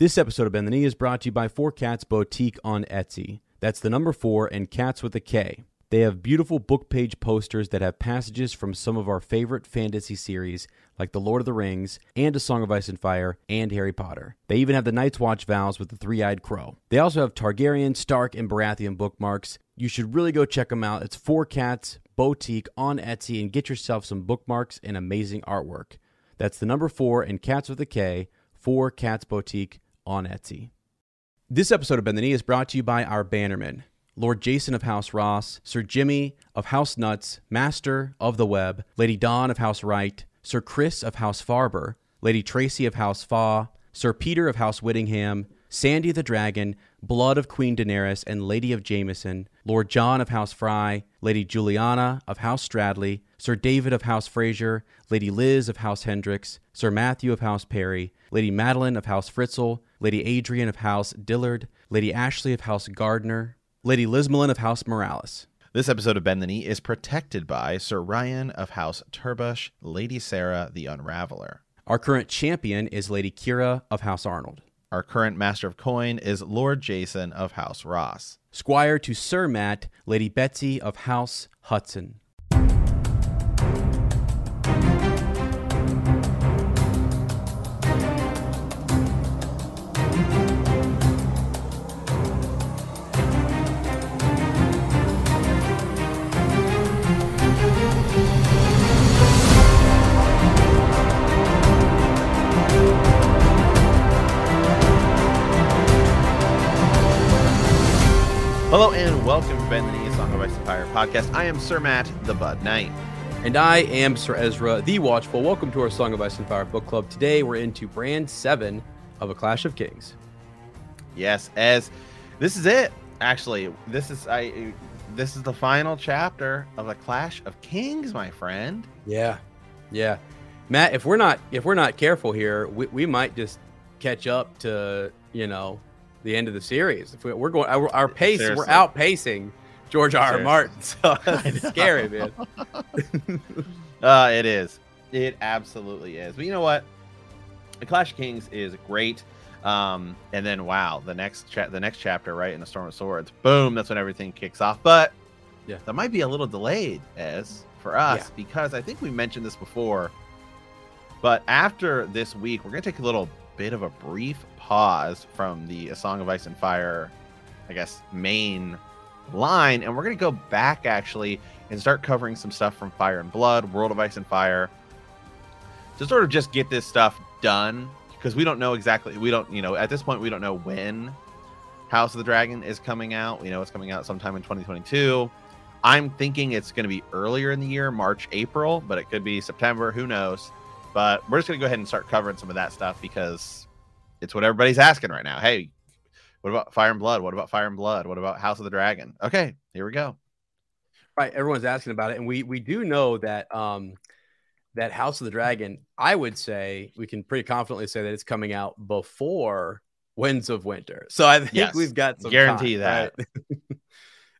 This episode of Bend the Knee is brought to you by Four Cats Boutique on Etsy. That's the number four and cats with a K. They have beautiful book page posters that have passages from some of our favorite fantasy series, like The Lord of the Rings, and A Song of Ice and Fire, and Harry Potter. They even have the Night's Watch vows with the three eyed crow. They also have Targaryen, Stark, and Baratheon bookmarks. You should really go check them out. It's Four Cats Boutique on Etsy and get yourself some bookmarks and amazing artwork. That's the number four and cats with a K, Four Cats Boutique on Etsy. This episode of Bend the Knee is brought to you by our bannermen Lord Jason of House Ross, Sir Jimmy of House Nuts, Master of the Web, Lady Dawn of House Wright, Sir Chris of House Farber, Lady Tracy of House Faw, Sir Peter of House Whittingham, Sandy the Dragon, Blood of Queen Daenerys and Lady of Jameson, Lord John of House Fry, Lady Juliana of House Stradley, Sir David of House Fraser, Lady Liz of House Hendricks, Sir Matthew of House Perry, Lady Madeline of House Fritzl, Lady Adrian of House Dillard, Lady Ashley of House Gardner, Lady Lismelin of House Morales. This episode of Bend the Knee is protected by Sir Ryan of House Turbush, Lady Sarah the Unraveler. Our current champion is Lady Kira of House Arnold. Our current Master of Coin is Lord Jason of House Ross. Squire to Sir Matt, Lady Betsy of House Hudson. Hello and welcome to Bend the Song of Ice and Fire podcast. I am Sir Matt, the Bud Knight. And I am Sir Ezra, the Watchful. Welcome to our Song of Ice and Fire book club. Today we're into Bran seven of A Clash of Kings. Yes, as this is it. Actually, this is I. This is the final chapter of A Clash of Kings, my friend. Yeah, yeah, Matt. If we're not if we're not careful here, we, we might just catch up to you know the end of the series. If we, are going our, our pace, Seriously. we're outpacing George R. R. Martin. So it's scary, man. Uh, it is. It absolutely is. But you know what? The Clash of Kings is great. Um, and then wow, the next cha- the next chapter, right, in the Storm of Swords, boom, that's when everything kicks off. But Yeah. that might be a little delayed as for us Yeah. because I think we mentioned this before. But after this week, we're gonna take a little bit of a brief pause from the A Song of Ice and Fire, I guess, main line, and we're gonna go back actually and start covering some stuff from Fire and Blood, World of Ice and Fire, to sort of just get this stuff done because we don't know exactly. We don't, you know, at this point we don't know when House of the Dragon is coming out. We know it's coming out sometime in 2022. I'm thinking it's going to be earlier in the year, March, April, but it could be September. Who knows? But we're just going to go ahead and start covering some of that stuff because it's what everybody's asking right now. Hey, what about Fire and Blood? What about Fire and Blood? What about House of the Dragon? Okay, here we go. Right, everyone's asking about it, and we we do know that um that House of the Dragon. I would say we can pretty confidently say that it's coming out before Winds of Winter. So I think Yes, we've got some guarantee time, that. right?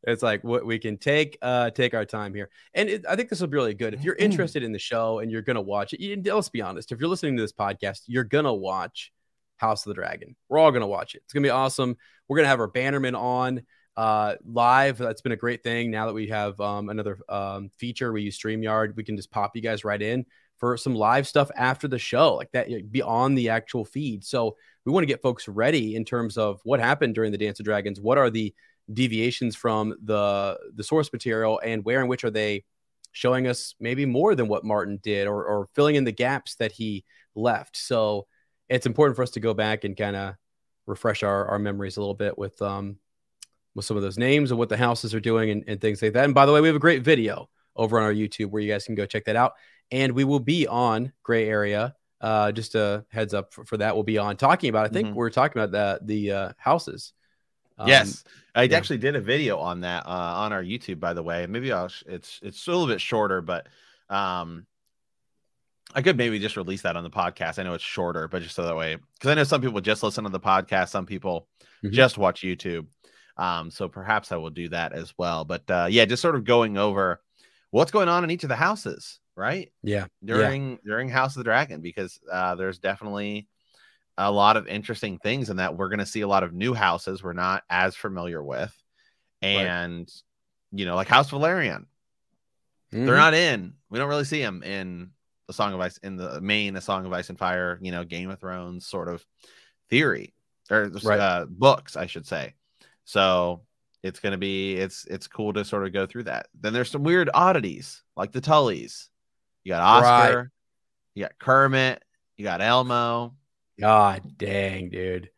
it's like what we can take uh take our time here, and it, I think this will be really good if you're interested in the show and you're gonna watch it. You, let's be honest, if you're listening to this podcast, you're gonna watch House of the Dragon. We're all gonna watch it. It's gonna be awesome. We're gonna have our bannerman on uh live that's been a great thing now that we have um another um feature we use StreamYard we can just pop you guys right in for some live stuff after the show like that be on the actual feed so we want to get folks ready in terms of what happened during the Dance of Dragons what are the deviations from the the source material and where and which are they showing us maybe more than what Martin did or or filling in the gaps that he left so it's important for us to go back and kind of refresh our, our memories a little bit with um with some of those names and what the houses are doing and, and things like that. And by the way, we have a great video over on our YouTube where you guys can go check that out. And we will be on Gray Area. Uh, just a heads up for, for that. We'll be on talking about. I think Mhm. we're talking about the the uh, houses. Um, yes, I yeah. actually did a video on that uh, on our YouTube, by the way. Maybe I'll sh- it's it's a little bit shorter, but um, I could maybe just release that on the podcast. I know it's shorter, but just so that way, because I know some people just listen to the podcast, some people Mhm. just watch YouTube. Um, so perhaps I will do that as well. But uh, yeah, just sort of going over what's going on in each of the houses, right? Yeah. During during House of the Dragon, because uh, there's definitely a lot of interesting things in that we're going to see a lot of new houses we're not as familiar with. And, right. you know, like House Velaryon, mm-hmm. they're not in. We don't really see them in the Song of Ice, in the main A Song of Ice and Fire, you know, Game of Thrones sort of theory or right. uh, books, I should say. So it's going to be it's it's cool to sort of go through that. Then there's some weird oddities like the Tullys. You got Oscar, right. you got Kermit, you got Elmo. God dang, dude,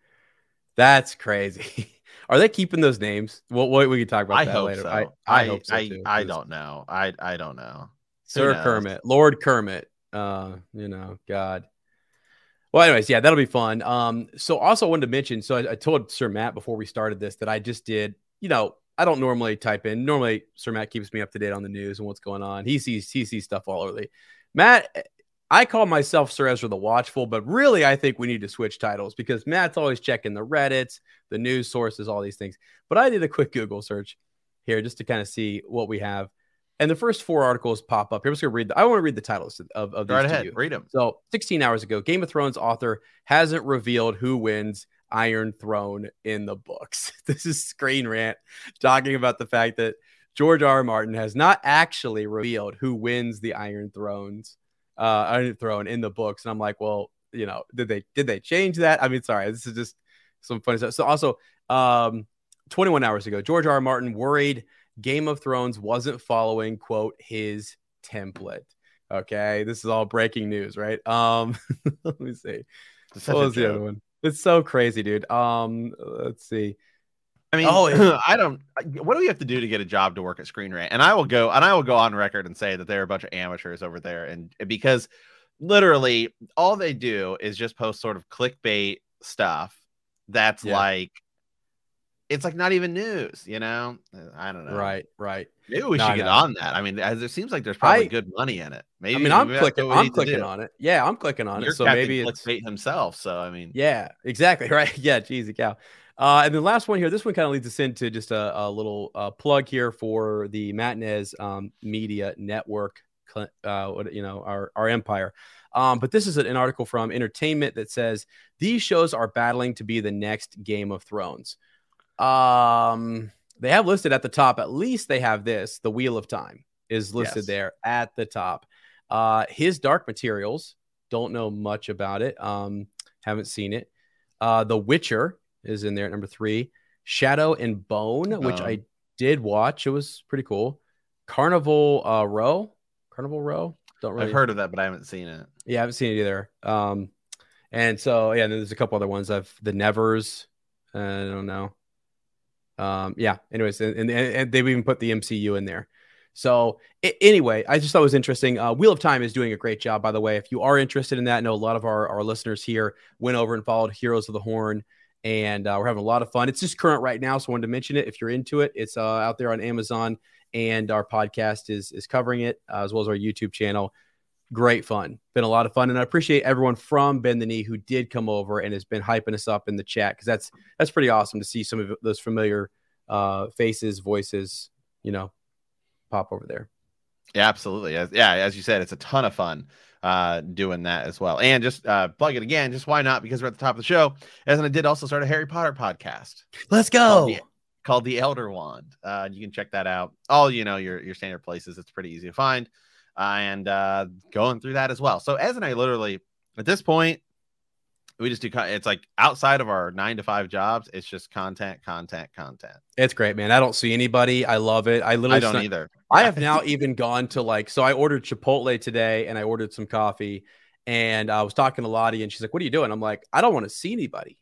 that's crazy. Are they keeping those names? Well, what we can talk about I that later. So. I, I, I, hope so. I, too, I don't know. I I don't know. Sir Kermit, Lord Kermit. Uh, you know, God. Well, anyways, yeah, that'll be fun. Um, so also wanted to mention, so I, I, told Sir Matt before we started this that I just did, you know, I don't normally type in. Normally, Sir Matt keeps me up to date on the news and what's going on. He sees he sees stuff all early. Matt, I call myself Sir Ezra the Watchful, but really I think we need to switch titles because Matt's always checking the Reddits, the news sources, all these things. But I did a quick Google search here just to kind of see what we have. And the first four articles pop up. Here, I'm just going to read. The, I want to read the titles of, of these. Right ahead, read them. So, 16 hours ago, Game of Thrones author hasn't revealed who wins Iron Throne in the books. This is Screen Rant talking about the fact that George R. R. Martin has not actually revealed who wins the Iron Thrones, uh, Iron Throne in the books. And I'm like, well, you know, did they did they change that? I mean, sorry, this is just some funny stuff. So also, um, 21 hours ago, George R. R. Martin worried Game of Thrones wasn't following quote his template. Okay, this is all breaking news, right? Um, let me see. What was the other one? It's so crazy, dude. Um, let's see. I mean, oh, I don't. What do we have to do to get a job to work at Screen Rant? And I will go and I will go on record and say that they're a bunch of amateurs over there, and because literally all they do is just post sort of clickbait stuff that's yeah. like it's like not even news, you know? I don't know. Right, right. Maybe we no, should get on that. I mean, as it seems like there's probably I, good money in it. Maybe I mean, I'm clicking. I'm clicking on it. Yeah, I'm clicking on it. So maybe it's clickbait himself. So I mean, yeah, exactly. Right. Yeah. Jeez, cow. Uh, and the last one here, this one kind of leads us into just a, a little uh, plug here for the Matinez um, Media Network. Uh, you know, our our empire. Um, but this is an article from Entertainment that says these shows are battling to be the next Game of Thrones. Um, they have listed at the top, at least they have this the Wheel of Time is listed yes. there at the top. Uh, his Dark Materials, don't know much about it. Um, haven't seen it. Uh, the Witcher is in there at number three. Shadow and Bone, which I did watch. It was pretty cool. Carnival uh, Row, Carnival Row. Don't really. I've heard of that, but I haven't seen it. Yeah, I haven't seen it either. Um, and so yeah, and there's a couple other ones. I've the Nevers. Uh, I don't know. Um, yeah. Anyways, and, and, and they've even put the MCU in there. So it, anyway, I just thought it was interesting. Uh, Wheel of Time is doing a great job, by the way. If you are interested in that, I know a lot of our, our listeners here went over and followed Heroes of the Horn, and uh, we're having a lot of fun. It's just current right now, so I wanted to mention it. If you're into it, it's uh, out there on Amazon, and our podcast is is covering it uh, as well as our YouTube channel. Great fun, been a lot of fun, and I appreciate everyone from Bend the Knee who did come over and has been hyping us up in the chat because that's that's pretty awesome to see some of those familiar uh, faces, voices, you know, pop over there. Yeah, absolutely. Yeah, as you said, it's a ton of fun uh, doing that as well. And just uh, plug it again, just why not? Because we're at the top of the show. As I did also start a Harry Potter podcast. Let's go. Called the, called the Elder Wand. Uh, you can check that out. All you know, your your standard places. It's pretty easy to find. Uh, and uh, going through that as well. So as and I literally at this point, we just do it's like outside of our nine to five jobs it's just content content content. It's great man. I don't see anybody. I love it. I literally i don't either. I have now even gone to like so i ordered chipotle today and i ordered some coffee and i was talking to lottie and she's like what are you doing? I'm like i don't want to see anybody.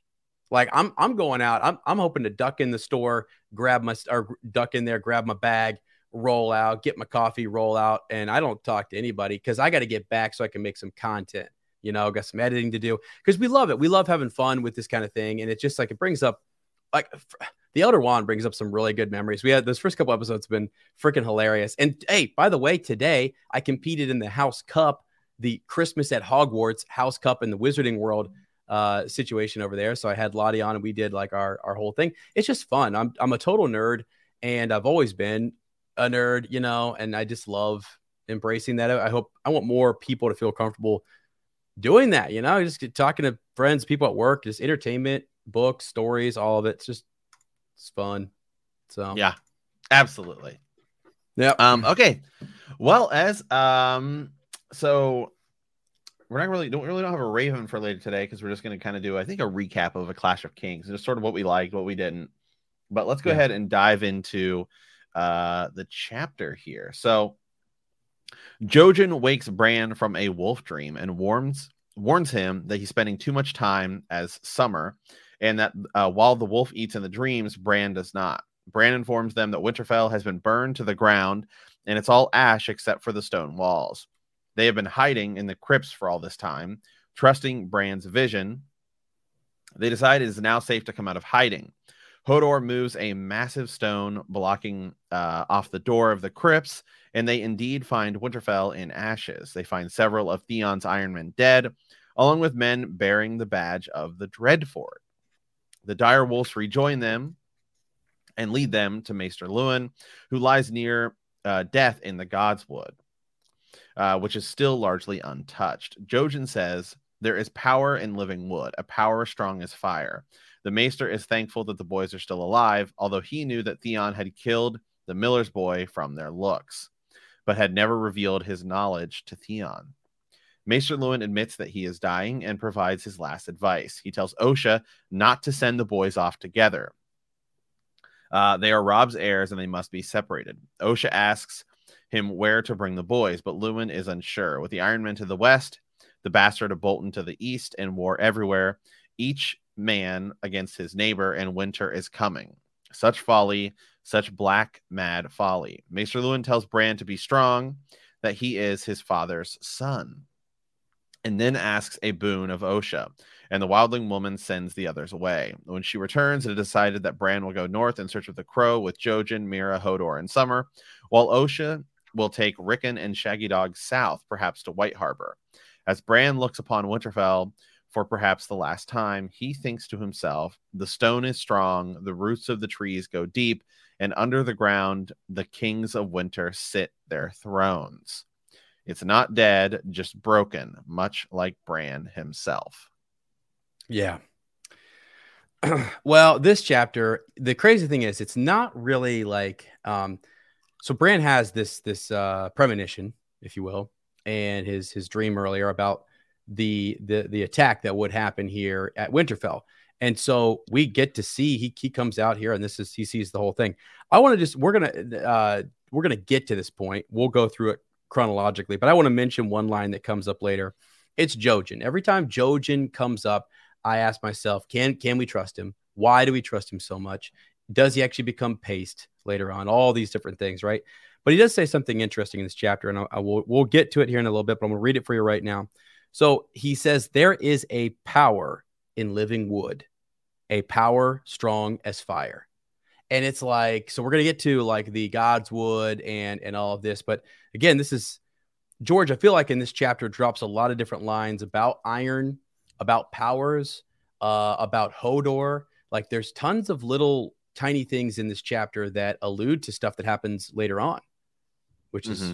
Like i'm i'm going out. I'm, I'm hoping to duck in the store grab my or duck in there grab my bag roll out get my coffee roll out and i don't talk to anybody because i got to get back so i can make some content you know, got some editing to do because we love it. We love having fun with this kind of thing. And it's just like it brings up like the Elder Wand brings up some really good memories. We had those first couple episodes been freaking hilarious. And hey, by the way, today I competed in the House Cup, the Christmas at Hogwarts House Cup in the Wizarding World uh, situation over there. So I had Lottie on and we did like our our whole thing. It's just fun. I'm I'm a total nerd and I've always been a nerd, you know, and I just love embracing that. I hope I want more people to feel comfortable doing that. You know, just talking to friends, people at work, just entertainment, books, stories, all of it. It's just it's fun. So yeah, absolutely. Yeah. Um. Okay. Well, as um, so we're not really don't really don't have a Raven for later today because we're just going to kind of do I think a recap of a Clash of Kings, just sort of what we liked, what we didn't. But let's go yeah. ahead and dive into uh the chapter here. So Jojen wakes Bran from a wolf dream and warns warns him that he's spending too much time as Summer, and that uh, while the wolf eats in the dreams, Bran does not. Bran informs them that Winterfell has been burned to the ground, and it's all ash except for the stone walls. They have been hiding in the crypts for all this time, trusting Bran's vision. They decide it is now safe to come out of hiding. Hodor moves a massive stone blocking uh, off the door of the crypts, and they indeed find Winterfell in ashes. They find several of Theon's Ironmen dead, along with men bearing the badge of the Dreadfort. The dire wolves rejoin them and lead them to Maester Luwin, who lies near uh, death in the Godswood, uh, which is still largely untouched. Jojen says, There is power in living wood, a power strong as fire. The Maester is thankful that the boys are still alive, although he knew that Theon had killed the miller's boy from their looks, but had never revealed his knowledge to Theon. Maester Luwin admits that he is dying and provides his last advice. He tells Osha not to send the boys off together. Uh, they are Robb's heirs and they must be separated. Osha asks him where to bring the boys, but Luwin is unsure. With the Ironmen to the west, the Bastard of Bolton to the east, and war everywhere, each man against his neighbor, and winter is coming. Such folly, such black, mad folly. Maester Luwin tells Bran to be strong, that he is his father's son, and then asks a boon of Osha. And the wildling woman sends the others away. When she returns, it is decided that Bran will go north in search of the crow with Jojen, Meera, Hodor, and Summer, while Osha will take Rickon and Shaggy Dog south, perhaps to White Harbor. As Bran looks upon Winterfell, for perhaps the last time, he thinks to himself, The stone is strong, the roots of the trees go deep, and under the ground, the kings of winter sit their thrones. It's not dead, just broken, much like Bran himself. Yeah. well, this chapter, the crazy thing is, it's not really like, um, so Bran has this this uh, premonition, if you will, and his his dream earlier about the the the attack that would happen here at Winterfell. And so we get to see he he comes out here and this is he sees the whole thing. I want to just we're gonna uh we're gonna get to this point. We'll go through it chronologically, but I want to mention one line that comes up later. It's Jojen. Every time Jojen comes up, I ask myself, can can we trust him? Why do we trust him so much? Does he actually become paste later on? All these different things, right? But he does say something interesting in this chapter, and I, I will we'll get to it here in a little bit. But I'm gonna read it for you right now. So he says, There is a power in living wood, a power strong as fire. And it's like, so we're going to get to like the Godswood and, and all of this. But again, this is George. I feel like in this chapter drops a lot of different lines about iron, about powers, uh, about Hodor. Like there's tons of little tiny things in this chapter that allude to stuff that happens later on, which is mm-hmm.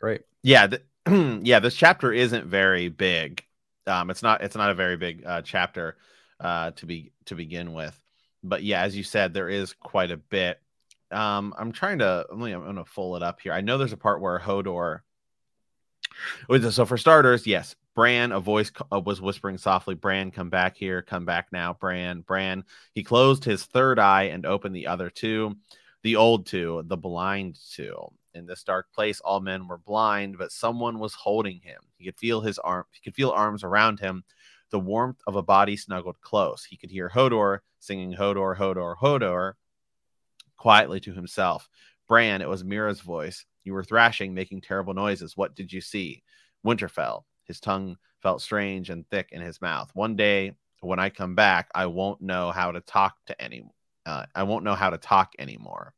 great. Yeah. Th- yeah, this chapter isn't very big. Um, it's not it's not a very big uh, chapter uh, to be to begin with, but yeah, as you said, there is quite a bit. Um, I'm trying to I'm going to pull it up here. I know there's a part where Hodor. So for starters, yes, Bran, a voice uh, was whispering softly, Bran, come back here, come back now, Bran, Bran. He closed his third eye and opened the other two, the old two, the blind two. In this dark place, all men were blind, but someone was holding him. He could feel his arm, he could feel arms around him, the warmth of a body snuggled close. He could hear Hodor singing Hodor, Hodor, Hodor quietly to himself. Bran, it was Meera's voice. You were thrashing, making terrible noises. What did you see? Winterfell. His tongue felt strange and thick in his mouth. One day, when I come back, I won't know how to talk to any. Uh, I won't know how to talk anymore.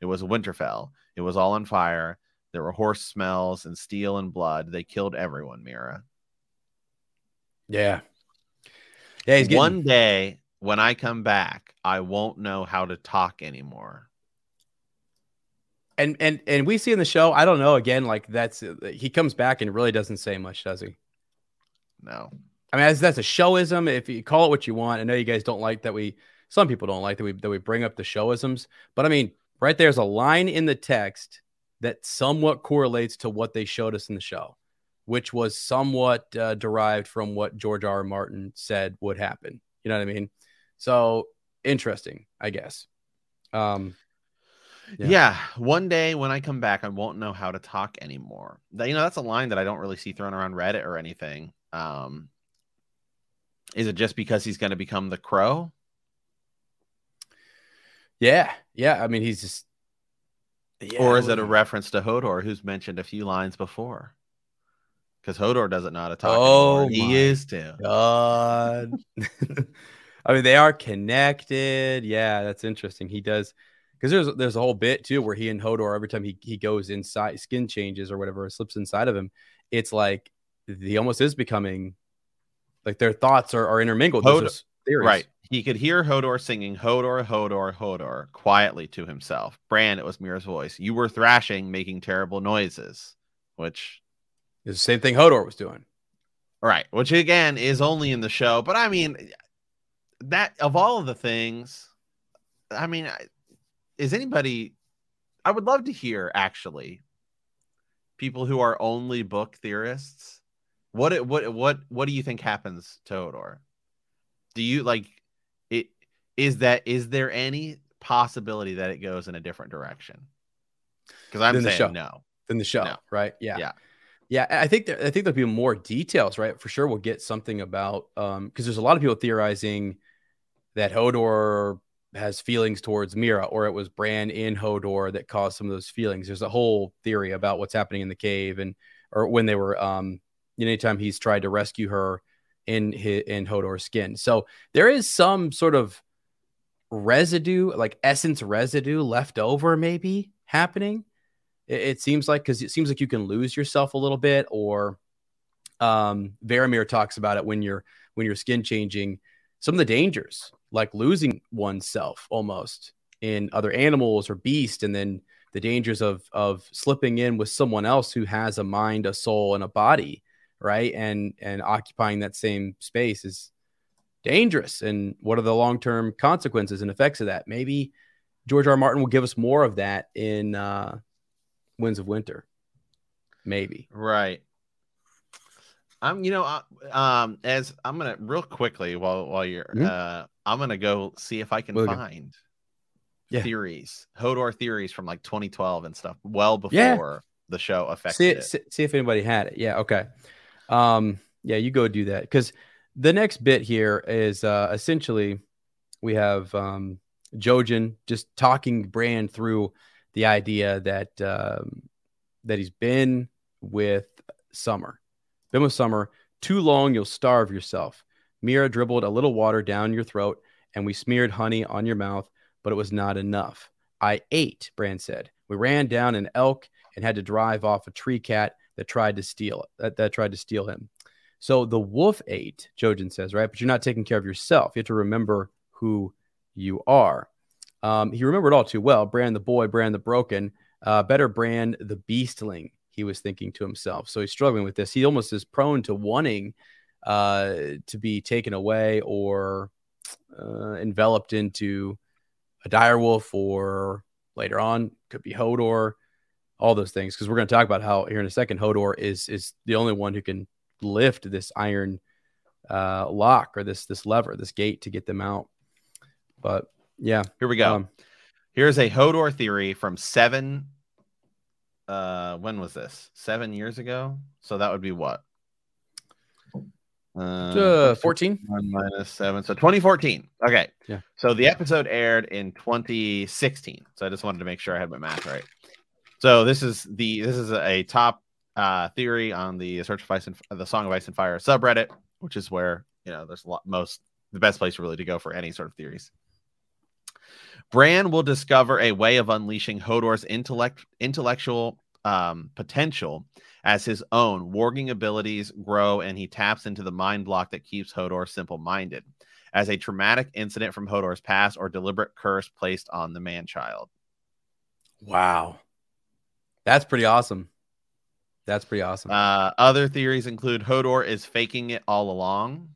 It was Winterfell. It was all on fire. There were horse smells and steel and blood. They killed everyone, Meera. Yeah. Yeah, he's getting... One day when I come back, I won't know how to talk anymore. And and and we see in the show, I don't know, again, like that's he comes back and really doesn't say much, does he? no. I mean, that's, that's a showism. If you call it what you want, I know you guys don't like that we. Some people don't like that we that we bring up the showisms, but I mean, right there's a line in the text that somewhat correlates to what they showed us in the show, which was somewhat uh, derived from what George R. R. Martin said would happen. You know what I mean? So interesting, I guess. Um, yeah. yeah. One day when I come back, I won't know how to talk anymore. That, you know, that's a line that I don't really see thrown around Reddit or anything. Um, is it just because he's going to become the crow? Yeah. Yeah. I mean, he's just. Yeah, or is it a reference to Hodor, who's mentioned a few lines before? Because Hodor doesn't know how to talk. Oh, anymore. he is too. God. I mean, they are connected. Yeah, that's interesting. He does because there's there's a whole bit too where he and Hodor every time he he goes inside, skin changes or whatever slips inside of him, it's like he almost is becoming like their thoughts are, are intermingled. Hodor, right. He could hear Hodor singing Hodor, Hodor, Hodor quietly to himself. Bran, it was Meera's voice. You were thrashing, making terrible noises, which is the same thing Hodor was doing. Right. Which again is only in the show. But I mean, that of all of the things, I mean, is anybody? I would love to hear actually people who are only book theorists. What what what what do you think happens to Hodor? Do you like? Is that is there any possibility that it goes in a different direction? Because I'm saying show. no. In the show, no. right? Yeah. Yeah. Yeah, I think there, I think there'll be more details, right? For sure, we'll get something about um because there's a lot of people theorizing that Hodor has feelings towards Meera, or it was Bran in Hodor that caused some of those feelings. There's a whole theory about what's happening in the cave and or when they were um anytime he's tried to rescue her in his, in Hodor's skin. So there is some sort of residue, like essence residue left over, maybe happening. It, it seems like because it seems like you can lose yourself a little bit, or um, Varamir talks about it when you're when you're skin changing. Some of the dangers like losing oneself almost in other animals or beasts and then the dangers of of slipping in with someone else who has a mind a soul and a body right and and occupying that same space is dangerous and what are the long-term consequences and effects of that maybe george r. R. martin will give us more of that in uh winds of winter maybe right I'm, you know, um, as I'm gonna real quickly while while you're, mm-hmm. uh, I'm gonna go see if I can we'll find yeah. theories, Hodor theories from like 2012 and stuff, well before yeah. the show affected see, it. See, see if anybody had it. Yeah, okay. Um, yeah, you go do that because the next bit here is uh, essentially we have um, Jojen just talking Bran through the idea that um, that he's been with Summer been with Summer too long, you'll starve yourself. Meera dribbled a little water down your throat, and we smeared honey on your mouth, but it was not enough. I ate, Bran said. We ran down an elk and had to drive off a tree cat that tried to steal that, that tried to steal him. So the wolf ate, Jojen says, right? But you're not taking care of yourself. You have to remember who you are. Um, he remembered all too well. Bran the boy, Bran the broken, uh, better Bran the beastling he was thinking to himself. So he's struggling with this. He almost is prone to wanting uh, to be taken away or uh, enveloped into a direwolf or later on could be Hodor, all those things. Because we're going to talk about how here in a second Hodor is is the only one who can lift this iron uh, lock or this this lever, this gate to get them out. But yeah, here we go. Um, Here's a Hodor theory from seven uh when was this? Seven years ago. So that would be what? Uh, 14 one minus seven so 2014 okay yeah so the episode aired in 2016 so i just wanted to make sure i had my math right so this is the this is a top uh theory on the search of ice and the song of ice and fire subreddit which is where you know there's a lot most the best place really to go for any sort of theories Bran will discover a way of unleashing Hodor's intellect, intellectual um, potential as his own. Warging abilities grow, and he taps into the mind block that keeps Hodor simple minded. As a traumatic incident from Hodor's past or deliberate curse placed on the man child. Wow. That's pretty awesome. That's pretty awesome. Uh, other theories include Hodor is faking it all along.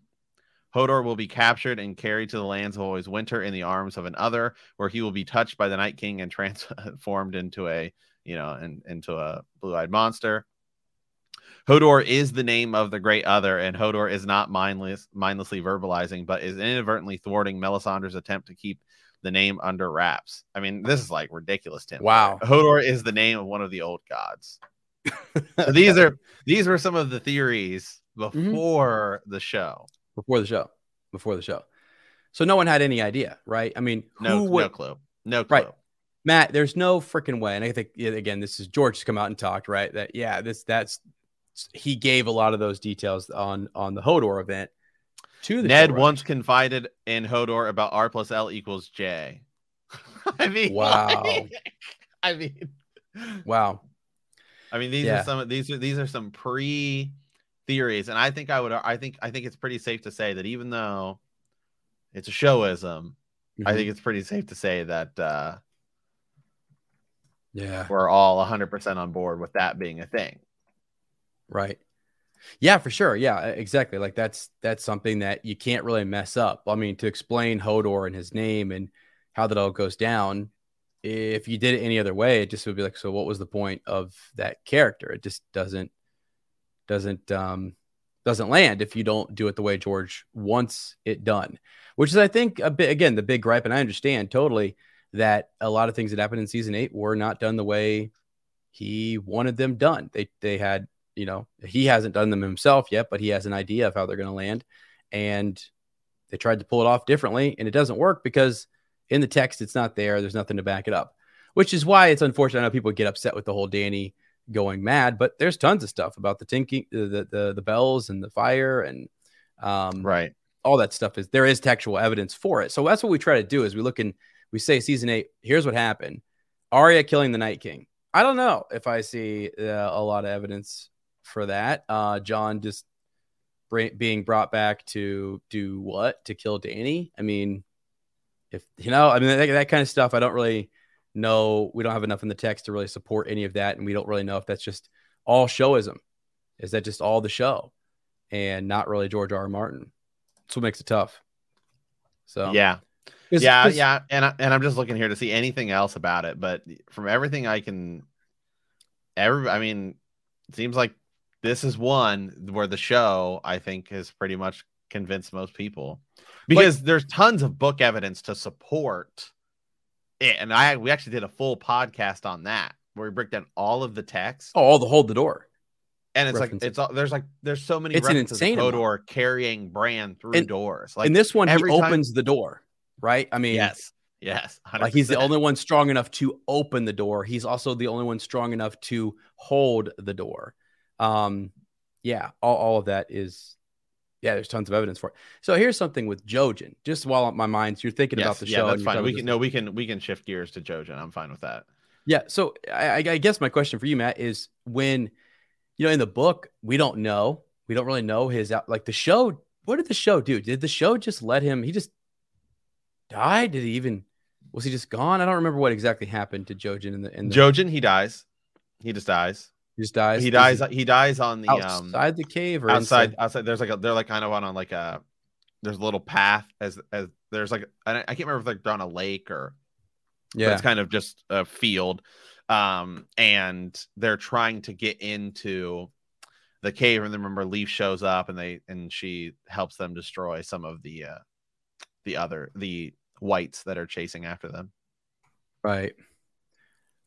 Hodor will be captured and carried to the lands of always winter in the arms of another, where he will be touched by the Night King and transformed into a, you know, in, into a blue-eyed monster. Hodor is the name of the great other, and Hodor is not mindless, mindlessly verbalizing, but is inadvertently thwarting Melisandre's attempt to keep the name under wraps. I mean, this is like ridiculous, Tim. Wow. Hodor is the name of one of the old gods. so these are these were some of the theories Mm-hmm. before the show. before the show. Before the show. So no one had any idea, right? I mean, No, who would no clue. No clue. Right. Matt, there's no freaking way. And I think again, this is George come out and talked, right? That yeah, this that's he gave a lot of those details on on the Hodor event to the Ned once confided in Hodor about R plus L equals J. I mean, Wow. like, I mean, Wow. I mean, these Yeah. are some. These are these are some pre theories, and I think I would. I think I think it's pretty safe to say that even though it's a showism, I Mhm. think it's pretty safe to say that uh, yeah. we're all 100% on board with that being a thing. Right. Yeah, for sure. Yeah, exactly. Like that's that's something that you can't really mess up. I mean, to explain Hodor and his name and how that all goes down, if you did it any other way, it just would be like, so what was the point of that character? It just doesn't doesn't um doesn't land if you don't do it the way George wants it done. Which is I think a bit again the big gripe, and I understand totally that a lot of things that happened in season eight were not done the way he wanted them done. They they had you know, he hasn't done them himself yet, but he has an idea of how they're going to land. And they tried to pull it off differently, and it doesn't work because in the text, it's not there. There's nothing to back it up, which is why it's unfortunate. I know people get upset with the whole Danny going mad, but there's tons of stuff about the tinking, the the, the bells and the fire and um, Right. all that stuff is there is textual evidence for it. So that's what we try to do is we look and we say season eight, here's what happened. Arya killing the Night King. I don't know if I see uh, a lot of evidence for that. Uh, John just being brought back to do what? To kill Danny? I mean, if you know, I mean that, that kind of stuff. I don't really know. We don't have enough in the text to really support any of that, and we don't really know if that's just all showism. Is that just all the show, and not really George R. R. Martin? That's what makes it tough. So yeah. 'cause- yeah, 'cause- yeah, and I, and I'm just looking here to see anything else about it, but from everything I can, every I mean, it seems like this is one where the show I think has pretty much convinced most people because there's tons of book evidence to support it, and I we actually did a full podcast on that where we break down all of the text, Oh, all the hold the door. and it's like it's all, there's like there's so many It's an references insane of amount. Hodor carrying Bran through And- doors, like In this one, he every time- opens the door, right? I mean, yes, yes, like he's the only one strong enough to open the door. He's also the only one strong enough to hold the door. Um, yeah, all, all of that is, yeah, there's tons of evidence for it. So here's something with Jojen. Just while my mind, you're thinking about the yeah, show. that's fine. We can no, we can we can shift gears to Jojen. I'm fine with that. Yeah. So I, I I guess my question for you, Matt, is when, you know, in the book, we don't know. We don't really know his out. Like the show, what did the show do? Did the show just let him? He just died? Did he even? Was he just gone? I don't remember what exactly happened to Jojen in the in the. Jojen, he dies. He just dies. He just dies. He dies. He dies on the um outside the cave or outside. inside? Outside. There's like a. They're like kind of on, on like a. There's a little path as as there's like I, I can't remember if like they're on a lake or Yeah. it's kind of just a field um and they're trying to get into the cave and then remember leaf shows up and they and she helps them destroy some of the uh the other the whites that are chasing after them Right.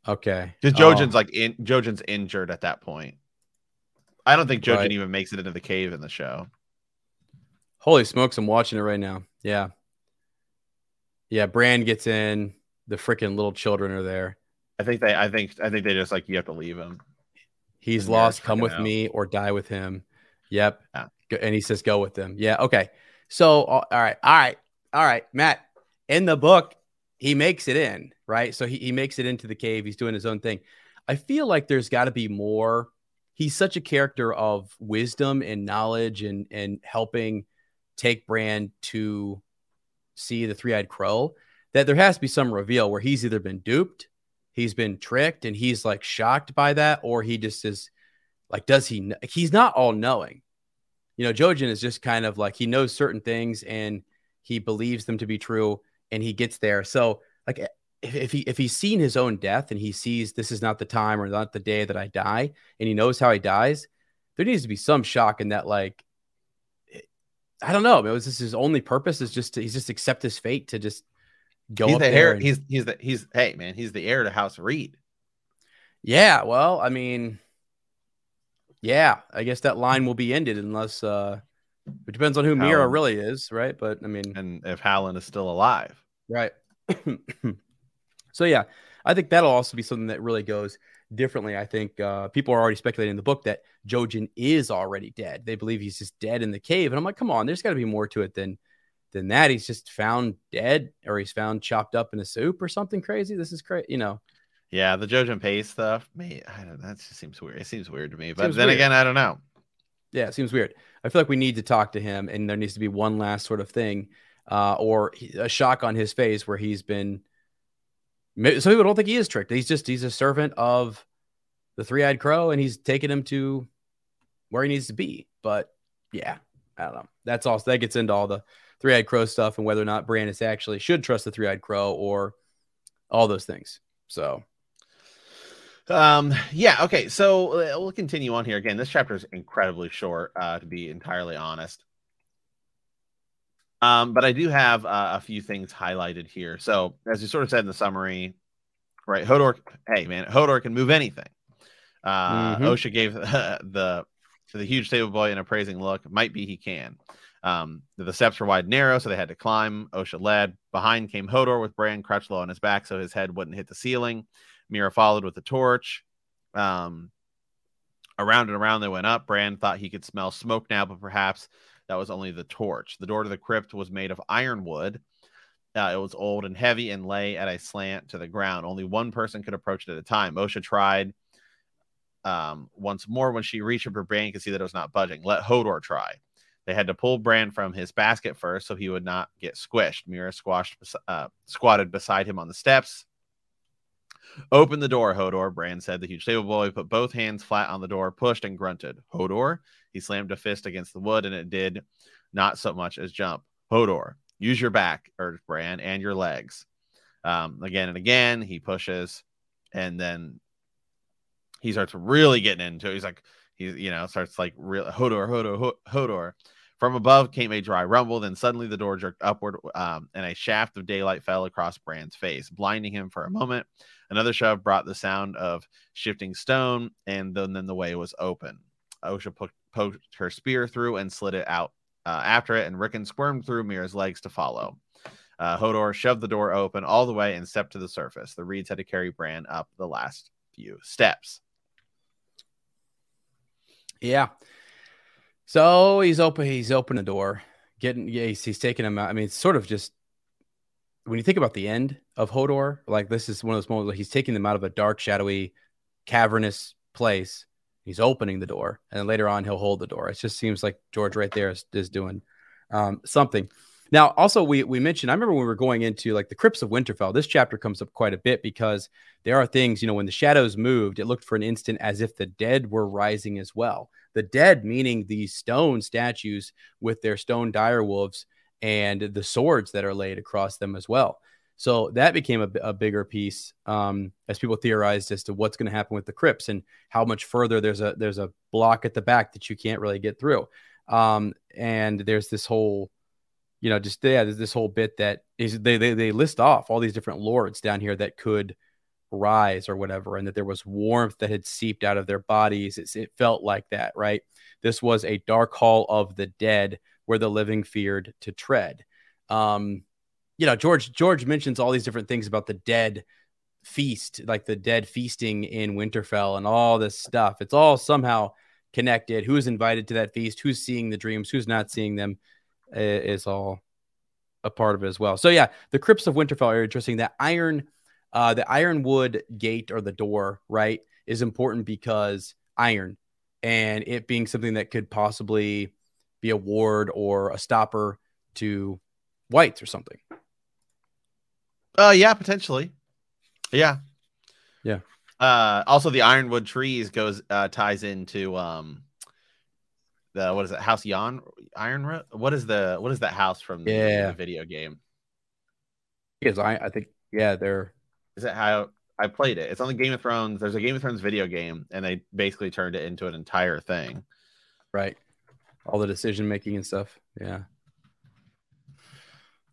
Okay. because Oh, jojen's um, like in jojen's injured at that point i don't think jojen Right. even makes it into the cave in the show holy smokes! I'm watching it right now. Yeah. Yeah. Bran gets in. The freaking little children are there. i think they i think i think they just like you have to leave him He's And lost. Come with out. me or die with him. Yep. Yeah. And he says, go with them. Yeah. Okay. So, all right. All right. All right. Matt, in the book, he makes it in, right? So he, he makes it into the cave. He's doing his own thing. I feel like there's got to be more. He's such a character of wisdom and knowledge and, and helping take Bran to see the three eyed crow that there has to be some reveal where he's either been duped he's been tricked and he's like shocked by that or he just is like, does he? He's not all knowing. You know, Jojen is just kind of like he knows certain things and he believes them to be true, and he gets there. So, like, if, if he if he's seen his own death and he sees this is not the time or not the day that I die, and he knows how he dies, there needs to be some shock in that. Like, I don't know. It was just his only purpose is just to, he's just accept his fate to just go he's up the there. heir. and- He's he's the he's hey man, he's the heir to House Reed. Yeah, well, I mean, yeah, I guess that line will be ended unless uh it depends on who Meera really is, right? But I mean, And if Howland is still alive. Right. so yeah, I think that'll also be something that really goes differently. I think uh people are already speculating in the book that Jojen is already dead. They believe he's just dead in the cave. And I'm like, come on, there's gotta be more to it than than that. He's just found dead or he's found chopped up in a soup or something crazy. This is crazy, you know. Yeah, the Jojen paste stuff, me, I don't, that just seems weird. It seems weird to me, but Seems then weird. again, I don't know. Yeah, it seems weird. I feel like we need to talk to him, and there needs to be one last sort of thing, uh, or a shock on his face where he's been. Some people don't think he is tricked. He's just he's a servant of the three-eyed crow, and he's taking him to where he needs to be. But yeah, I don't know. That's all. That gets into all the three-eyed crow stuff and whether or not Bran is actually should trust the three-eyed crow or all those things. So Um, yeah, okay, so uh, we'll continue on here. Again, this chapter is incredibly short, uh, to be entirely honest. Um, but I do have uh, a few things highlighted here. So, as you sort of said in the summary, right? Hodor, hey man, Hodor can move anything. Uh, Mhm. Osha gave the the huge table boy an appraising look. Might be he can. Um, the steps were wide and narrow, so they had to climb. Osha led. Behind came Hodor with Bran crouched low on his back, so his head wouldn't hit the ceiling. Meera followed with the torch. Um, around and around they went up. Bran thought he could smell smoke now, but perhaps that was only the torch. The door to the crypt was made of ironwood. Uh, it was old and heavy and lay at a slant to the ground. Only one person could approach it at a time. Osha tried um, once more when she reached up her Bran could see that it was not budging. Let Hodor try. They had to pull Bran from his basket first so he would not get squished. Meera squashed, uh, squatted beside him on the steps. Open the door, Hodor, Bran said. The huge stable boy put both hands flat on the door, pushed and grunted. Hodor, he slammed a fist against the wood, and it did not so much as jump. Hodor, use your back, urged Bran, and your legs. Um, again and again, he pushes, and then he starts really getting into it. He's like, he's, you know, starts like real Hodor, Hodor, Ho- Hodor. From above came a dry rumble. Then suddenly the door jerked upward, um, and a shaft of daylight fell across Bran's face, blinding him for a moment. Another shove brought the sound of shifting stone, and then, then the way was open. Osha poked, poked her spear through and slid it out uh, after it, and Rickon squirmed through Meera's legs to follow. Uh, Hodor shoved the door open all the way and stepped to the surface. The reeds had to carry Bran up the last few steps. Yeah. So he's open. He's opened the door, getting. Yeah, he's, he's taking him out. I mean, it's sort of just when you think about the end of Hodor, like this is one of those moments where he's taking them out of a dark, shadowy, cavernous place. He's opening the door, and then later on he'll hold the door. It just seems like George right there is, is doing um, something. Now, also we we mentioned. I remember when we were going into like the crypts of Winterfell. This chapter comes up quite a bit because there are things. You know, when the shadows moved, it looked for an instant as if the dead were rising as well the dead meaning these stone statues with their stone dire wolves and the swords that are laid across them as well so that became a, a bigger piece um, as people theorized as to what's going to happen with the crypts and how much further there's a there's a block at the back that you can't really get through um, and there's this whole you know just yeah there's this whole bit that is they, they they list off all these different lords down here that could rise or whatever, and that there was warmth that had seeped out of their bodies. It's, it felt like that, right? This was a dark hall of the dead where the living feared to tread. Um, you know, George George mentions all these different things about the dead feast, like the dead feasting in Winterfell and all this stuff. It's all somehow connected. Who's invited to that feast? Who's seeing the dreams? Who's not seeing them? Is all a part of it as well. So yeah, the crypts of Winterfell are interesting. That iron uh, the ironwood gate or the door, right, is important because iron and it being something that could possibly be a ward or a stopper to whites or something. Uh, yeah, potentially. Yeah. Yeah. Uh, also, the Ironwood trees goes uh, ties into um the what is it House Yon Iron what is the what is that house from the, Yeah. the video game? Because I, I think, yeah, they're Is it how I played it? It's on the Game of Thrones. There's a Game of Thrones video game, and they basically turned it into an entire thing. right. All the decision making and stuff. Yeah.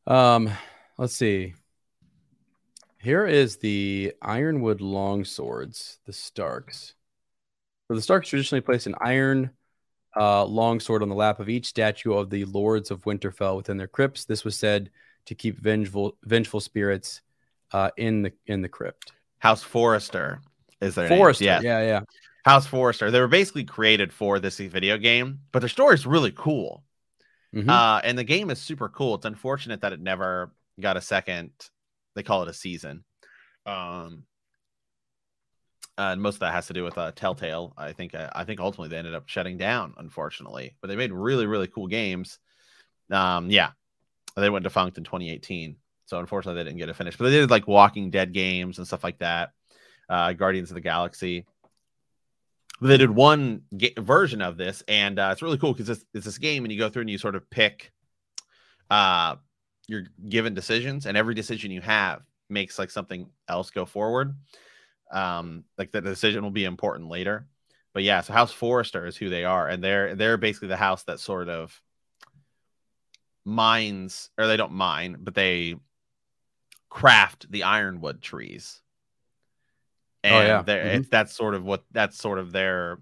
Um, let's see. Here is the Ironwood long swords, the Starks. So the Starks traditionally place an iron uh, long sword on the lap of each statue of the lords of Winterfell within their crypts. This was said to keep vengeful vengeful spirits uh, in the in the crypt. House Forrester is their name. Forrester, Yeah, yeah, yeah. House Forrester. They were basically created for this video game, but their story is really cool. Mhm. Uh, and the game is super cool. It's unfortunate that it never got a second. They call it a season. Um, uh, and most of that has to do with uh, Telltale. I think. Uh, I think ultimately they ended up shutting down, unfortunately. But they made really, really cool games. Um, yeah, they went defunct in 2018. So unfortunately, they didn't get it finished. But they did like Walking Dead games and stuff like that. Uh, Guardians of the Galaxy. They did one version of this, and uh, it's really cool because it's, it's this game, and you go through and you sort of pick uh, your given decisions, and every decision you have makes like something else go forward. Um, like the decision will be important later. But yeah, so House Forrester is who they are, and they're they're basically the house that sort of mines, or they don't mine, but they craft the ironwood trees. And Oh, yeah. Mhm. it's that's sort of what that's sort of their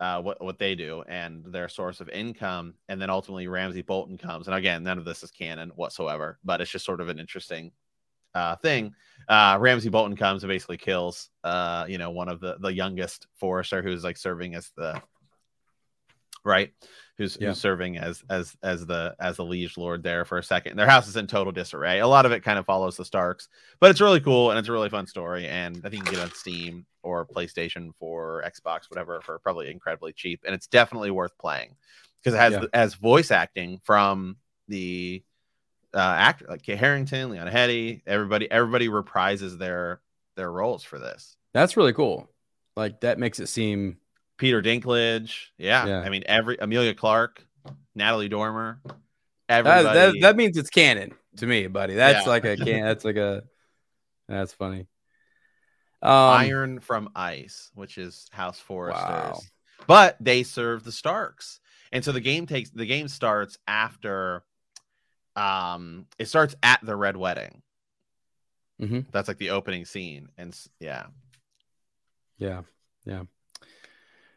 uh, what what they do and their source of income. And then ultimately Ramsay Bolton comes, and again, none of this is canon whatsoever, but it's just sort of an interesting uh, thing. Uh, Ramsay Bolton comes and basically kills, uh, you know, one of the the youngest Forrester who's like serving as the right, who's Yeah. who's serving as as as the as the liege lord there for a second. Their house is in total disarray. A lot of it kind of follows the Starks, but it's really cool and it's a really fun story. And I think you can get on Steam or PlayStation for Xbox, whatever, for probably incredibly cheap. And it's definitely worth playing because it has Yeah. as voice acting from the uh, actor like Kit Harington, Lena Headey, everybody, everybody reprises their their roles for this. That's really cool. Like that makes it seem Peter Dinklage, yeah, Yeah. I mean every Emilia Clarke, Natalie Dormer, that, everybody. that, that means it's canon to me, buddy. That's Yeah. like a can. That's like a. That's funny. Um, Iron from Ice, which is House Forrester's. Wow. But they serve the Starks. And so the game takes the game starts after um it starts at the Red Wedding. Mhm. That's like the opening scene. And yeah. Yeah, yeah,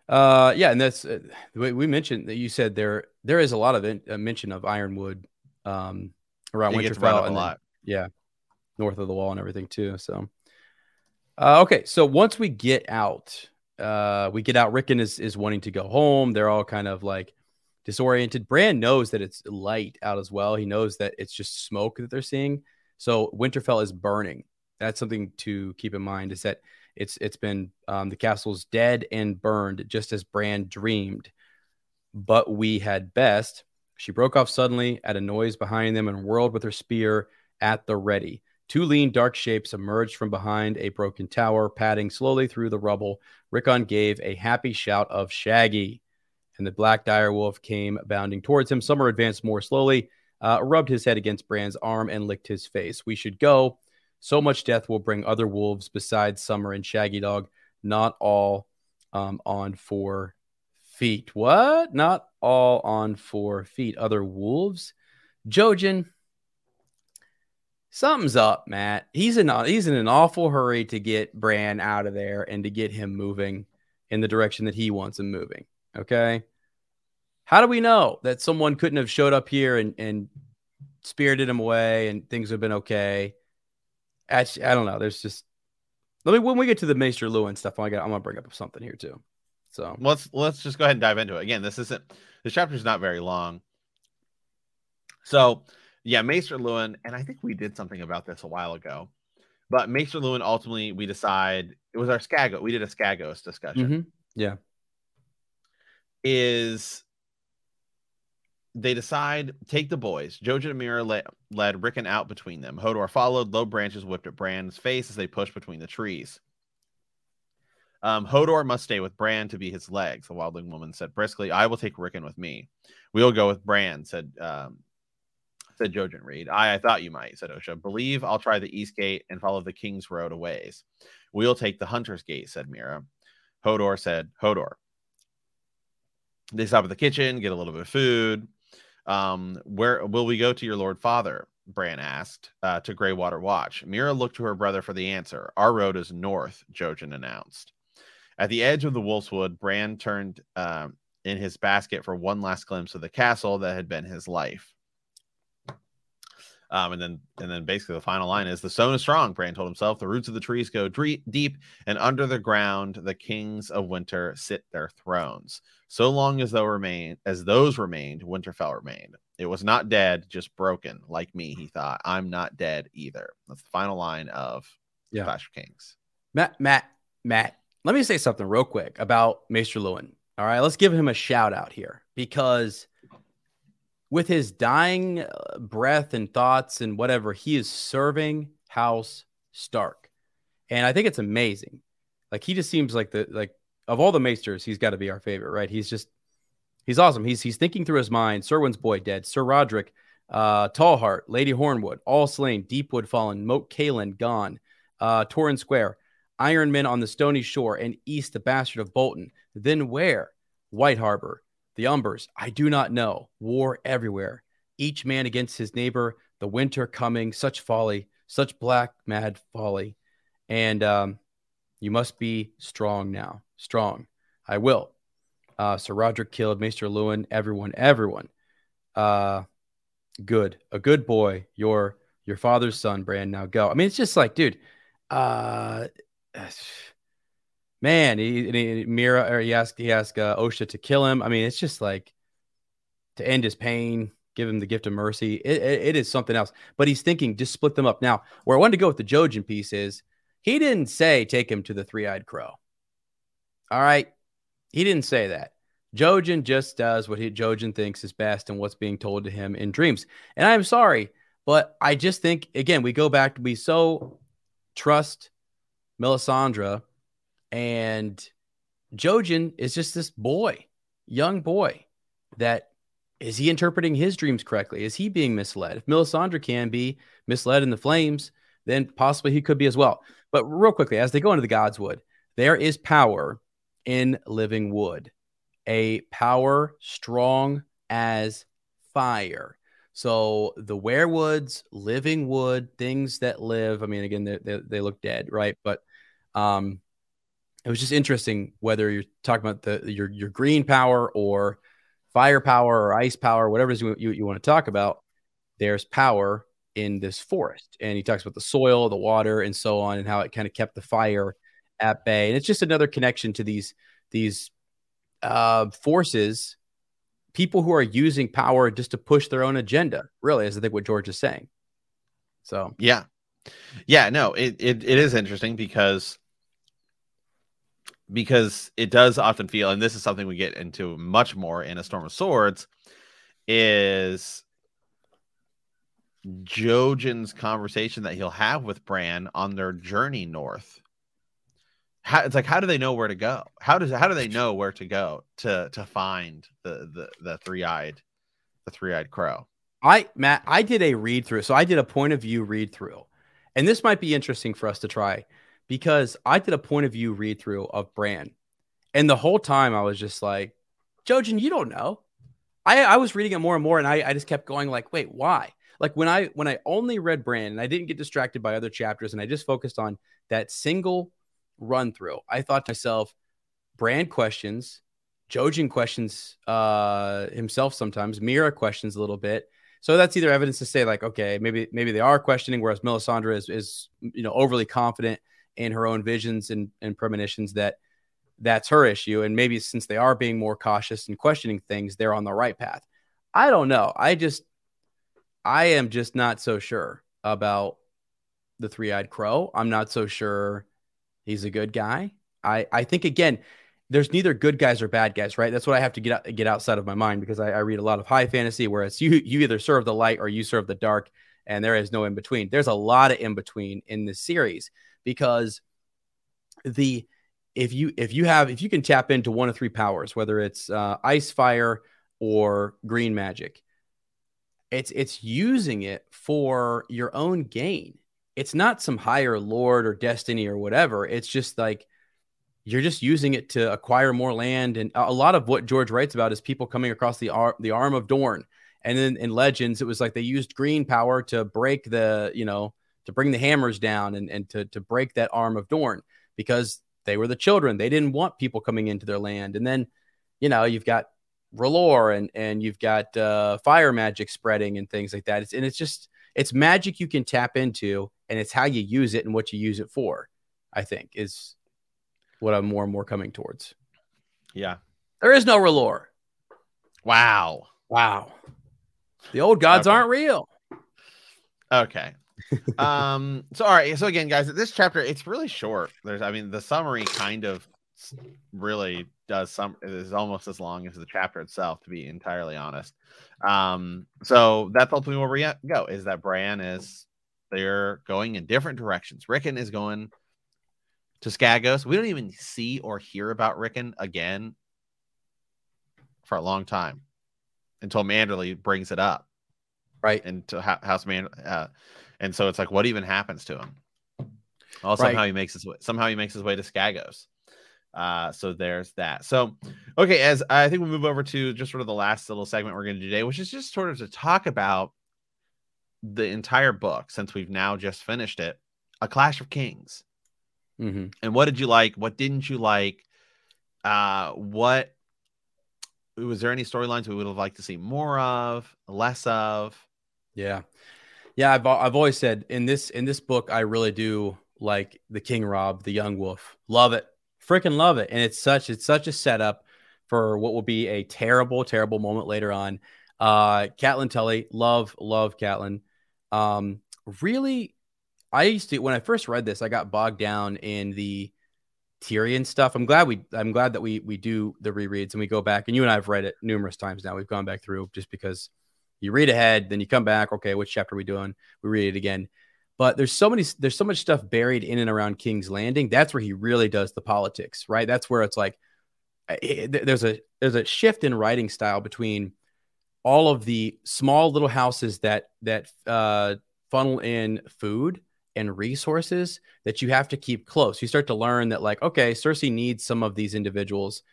uh, yeah, and that's uh, we, we mentioned that you said there there is a lot of in, uh, mention of Ironwood um, around It Winterfell a and then- yeah, north of the wall and everything too. So, uh, okay, so once we get out, uh, we get out. Rickon is is wanting to go home. They're all kind of like disoriented. Bran knows that it's light out as well. He knows that it's just smoke that they're seeing. So Winterfell is burning. That's something to keep in mind. Is that it's it's been um, the castle's dead and burned, just as Bran dreamed. But we had best. She broke off suddenly at a noise behind them and whirled with her spear at the ready. Two lean, dark shapes emerged from behind a broken tower, padding slowly through the rubble. Rickon gave a happy shout of Shaggy, and the black dire wolf came bounding towards him. Summer advanced more slowly, uh, rubbed his head against Bran's arm, and licked his face. We should go. So much death will bring other wolves besides Summer and Shaggy Dog, not all um, on four feet. What? Not all on four feet. Other wolves? Jojen, something's up, Matt. He's in he's in an awful hurry to get Bran out of there and to get him moving in the direction that he wants him moving. Okay. How do we know that someone couldn't have showed up here and, and spirited him away and things have been okay? Actually, I don't know. There's just let me when we get to the Maester Luwin stuff, I got I'm gonna bring up something here too. So Let's let's just go ahead and dive into it. Again, this isn't this chapter's not very long. So yeah, Maester Luwin, and I think we did something about this a while ago. But Maester Luwin ultimately we decide it was our Skago. We did a Skagos discussion. mhm. yeah. is they decide take the boys. Jojen and Meera le- led Rickon out between them. Hodor followed. Low branches whipped at Bran's face as they pushed between the trees. Um, Hodor must stay with Bran to be his legs. The wildling woman said briskly, I will take Rickon with me. We'll go with Bran, said um, said Jojen Reed. I, I thought you might, said Osha. Believe I'll try the East Gate and follow the King's Road a ways. We'll take the Hunter's Gate, said Meera. Hodor said, Hodor. They stop at the kitchen, get a little bit of food. Um, where will we go to your Lord Father? Bran asked, uh, to Greywater Watch. Meera looked to her brother for the answer. Our road is north, Jojen announced. At the edge of the Wolfswood, Bran turned um, in his basket for one last glimpse of the castle that had been his life. Um, and then, and then, basically, the final line is: "The stone is strong." Bran told himself. The roots of the trees go deep, and under the ground, the kings of winter sit their thrones. So long as those remain, as those remained, Winterfell remained. It was not dead, just broken, like me. He thought, "I'm not dead either." That's the final line of yeah. Clash of Kings. Matt, Matt, Matt. Let me say something real quick about Maester Luwin. All right, let's give him a shout out here because with his dying uh, breath and thoughts and whatever, he is serving House Stark. And I think it's amazing. Like he just seems like the like of all the maesters, he's got to be our favorite, right? He's just he's awesome. He's he's thinking through his mind. Cerwyn's boy dead, Sir Rodrik, uh, Tallhart, Lady Hornwood, all slain, Deepwood fallen, Moat Cailin gone, uh, Torrhen Square, Iron Men on the stony shore, and east the bastard of Bolton. Then where? White Harbor, the Umbers, I do not know. War everywhere. Each man against his neighbor. The winter coming. Such folly. Such black, mad folly. And um, you must be strong now. Strong. I will. Uh, Sir Rodrik killed Maester Luwin. Everyone, everyone. Uh, good. A good boy. Your your father's son, Bran. Now go. I mean, it's just like, dude. Uh, man, he, he Meera or he asked he asked uh, Osha to kill him. I mean, it's just like to end his pain, give him the gift of mercy. It, it, it is something else. But he's thinking just split them up. Now, where I wanted to go with the Jojen piece is he didn't say take him to the three eyed crow. All right, he didn't say that. Jojen just does what he, Jojen thinks is best and what's being told to him in dreams. And I'm sorry, but I just think again we go back. We so trust Melisandre and Jojen is just this boy, young boy, that is he interpreting his dreams correctly? Is he being misled? If Melisandre can be misled in the flames, then possibly he could be as well. But real quickly, as they go into the Godswood, there is power in living wood, a power strong as fire. So the weirwoods, living wood, things that live. I mean, again, they, they, they look dead, right? But um, it was just interesting whether you're talking about the your your green power or fire power or ice power, whatever it is you, you, you want to talk about. There's power in this forest, and he talks about the soil, the water, and so on, and how it kind of kept the fire at bay. And it's just another connection to these these uh, forces, people who are using power just to push their own agenda. Really, is I think what George is saying. So yeah, yeah, no, it, it, it is interesting because because it does often feel, and this is something we get into much more in A Storm of Swords, is Jojen's conversation that he'll have with Bran on their journey north. How, it's like how do they know where to go? How does how do they know where to go to to find the the the three eyed the three eyed crow? I Matt, I did a read through, so I did a point of view read through, and this might be interesting for us to try because I did a point of view read through of Bran. And the whole time I was just like, Jojen, you don't know. I, I was reading it more and more, and I, I just kept going, like, wait, why? Like when I when I only read Bran and I didn't get distracted by other chapters and I just focused on that single run through, I thought to myself, Bran questions, Jojen questions uh, himself sometimes, Meera questions a little bit. So that's either evidence to say, like, okay, maybe maybe they are questioning, whereas Melisandre is is you know overly confident in her own visions and, and premonitions that that's her issue. And maybe since they are being more cautious and questioning things, they're on the right path. I don't know. I just, I am just not so sure about the three eyed crow. I'm not so sure he's a good guy. I, I think, again, there's neither good guys or bad guys, right? That's what I have to get get outside of my mind because I, I read a lot of high fantasy, whereas you you either serve the light or you serve the dark, and there is no in between. There's a lot of in between in this series because the if you if you have if you can tap into one of three powers, whether it's uh, ice, fire, or green magic, it's it's using it for your own gain. It's not some higher lord or destiny or whatever. It's just like you're just using it to acquire more land. And a lot of what George writes about is people coming across the ar- the arm of Dorne. And then in Legends, it was like they used green power to break the, you know, to bring the hammers down and, and to, to break that arm of Dorne because they were the children. They didn't want people coming into their land. And then, you know, you've got R'hllor and and you've got uh, fire magic spreading and things like that. It's, and it's just it's magic you can tap into, and it's how you use it and what you use it for. I think is what I'm more and more coming towards. Yeah, there is no R'hllor. Wow, wow, the old gods okay. aren't real. Okay. um so all right so again guys this chapter it's really short there's i mean the summary kind of really does some is almost as long as the chapter itself to be entirely honest um so that's ultimately where we go is that Bran is they're going in different directions Rickon is going to Skagos we don't even see or hear about Rickon again for a long time until Manderley brings it up right into House Man uh, and so it's like what even happens to him well somehow right. he makes his way somehow he makes his way to Skagos uh, so there's that. So, okay, as I think we move over to just sort of the last little segment we're going to do today, which is just sort of to talk about the entire book since we've now just finished it, A Clash of Kings. Mm-hmm. And what did you like? What didn't you like? Uh, what was there any storylines we would have liked to see more of, less of? Yeah, yeah. I've I've always said in this in this book, I really do like the King Robb, the Young Wolf. Love it freaking love it. And it's such it's such a setup for what will be a terrible, terrible moment later on. Uh Catelyn Tully, love, love Catelyn. Um, really, I used to when I first read this, I got bogged down in the Tyrion stuff. I'm glad we I'm glad that we we do the rereads and we go back and you and I have read it numerous times now. We've gone back through just because you read ahead, then you come back, okay, which chapter are we doing? We read it again. But there's so many, there's so much stuff buried in and around King's Landing. That's where he really does the politics, right? That's where it's like eh, eh, there's a there's a shift in writing style between all of the small little houses that that uh, funnel in food and resources that you have to keep close. You start to learn that like, okay, Cersei needs some of these individuals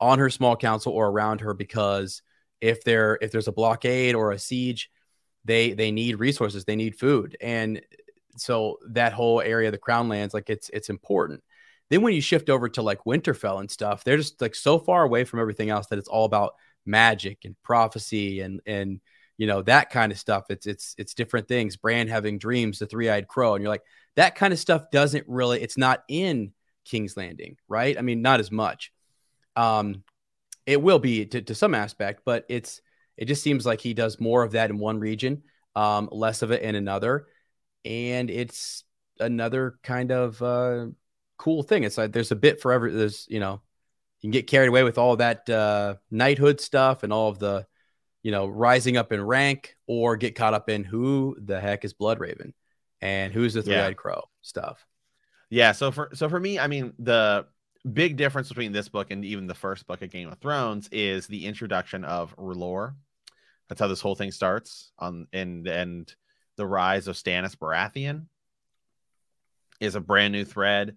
on her small council or around her because if there if there's a blockade or a siege, they they need resources, they need food, and so that whole area, of the crown lands, like it's it's important. Then when you shift over to like Winterfell and stuff, they're just like so far away from everything else that it's all about magic and prophecy and and you know that kind of stuff. It's it's it's different things. Bran having dreams, the three eyed crow, and you're like that kind of stuff doesn't really. It's not in King's Landing, right? I mean, not as much. Um, it will be to, to some aspect, but it's it just seems like he does more of that in one region, um, less of it in another and it's another kind of uh, cool thing. It's like there's a bit for every. There's you know you can get carried away with all that uh, knighthood stuff and all of the you know rising up in rank, or get caught up in who the heck is Bloodraven and who's the three-eyed yeah. crow stuff. Yeah. So for so for me, I mean the big difference between this book and even the first book of Game of Thrones is the introduction of R'hllor. That's how this whole thing starts on and and the rise of Stannis Baratheon is a brand new thread.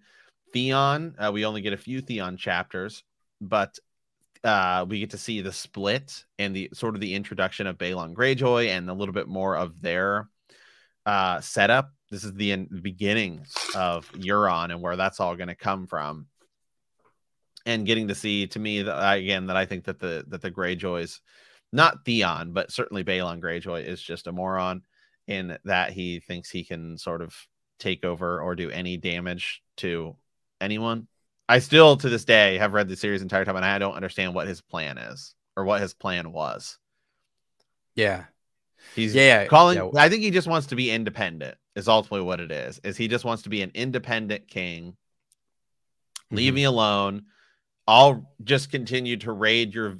Theon, uh, we only get a few Theon chapters, but uh, we get to see the split and the sort of the introduction of Balon Greyjoy and a little bit more of their uh, setup. This is the, in- beginning of Euron and where that's all going to come from. And getting to see, to me, that, again, that I think that the that the Greyjoys, not Theon, but certainly Balon Greyjoy is just a moron in that he thinks he can sort of take over or do any damage to anyone. I still to this day have read the series entire time and I don't understand what his plan is or what his plan was. Yeah. He's yeah, calling yeah. I think he just wants to be independent is ultimately what it is. Is he just wants to be an independent king. Leave mm-hmm. me alone. I'll just continue to raid your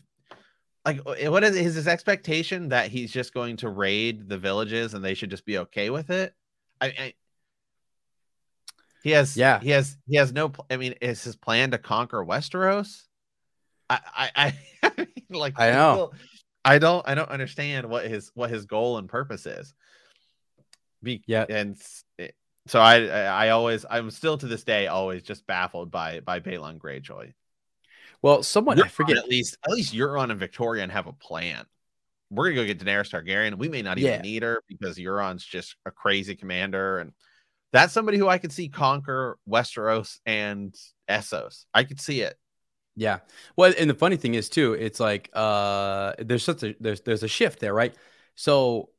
like eh, what is his expectation that he's just going to raid the villages and they should just be okay with it? I, I He has Yeah. He has he has no. I mean, is his plan to conquer Westeros? I I, I mean, like I know. still- I don't I don't understand what his what his goal and purpose is. Be, Yeah. and eh, so I I I always I'm still to this day always just baffled by by Balon Greyjoy. Well, someone I forget. at least at least Euron and Victarion have a plan. We're gonna go get Daenerys Targaryen. We may not even Yeah. need her because Euron's just a crazy commander, and that's somebody who I could see conquer Westeros and Essos. I could see it. Yeah. Well, and the funny thing is too, it's like uh there's such a there's there's a shift there, right? So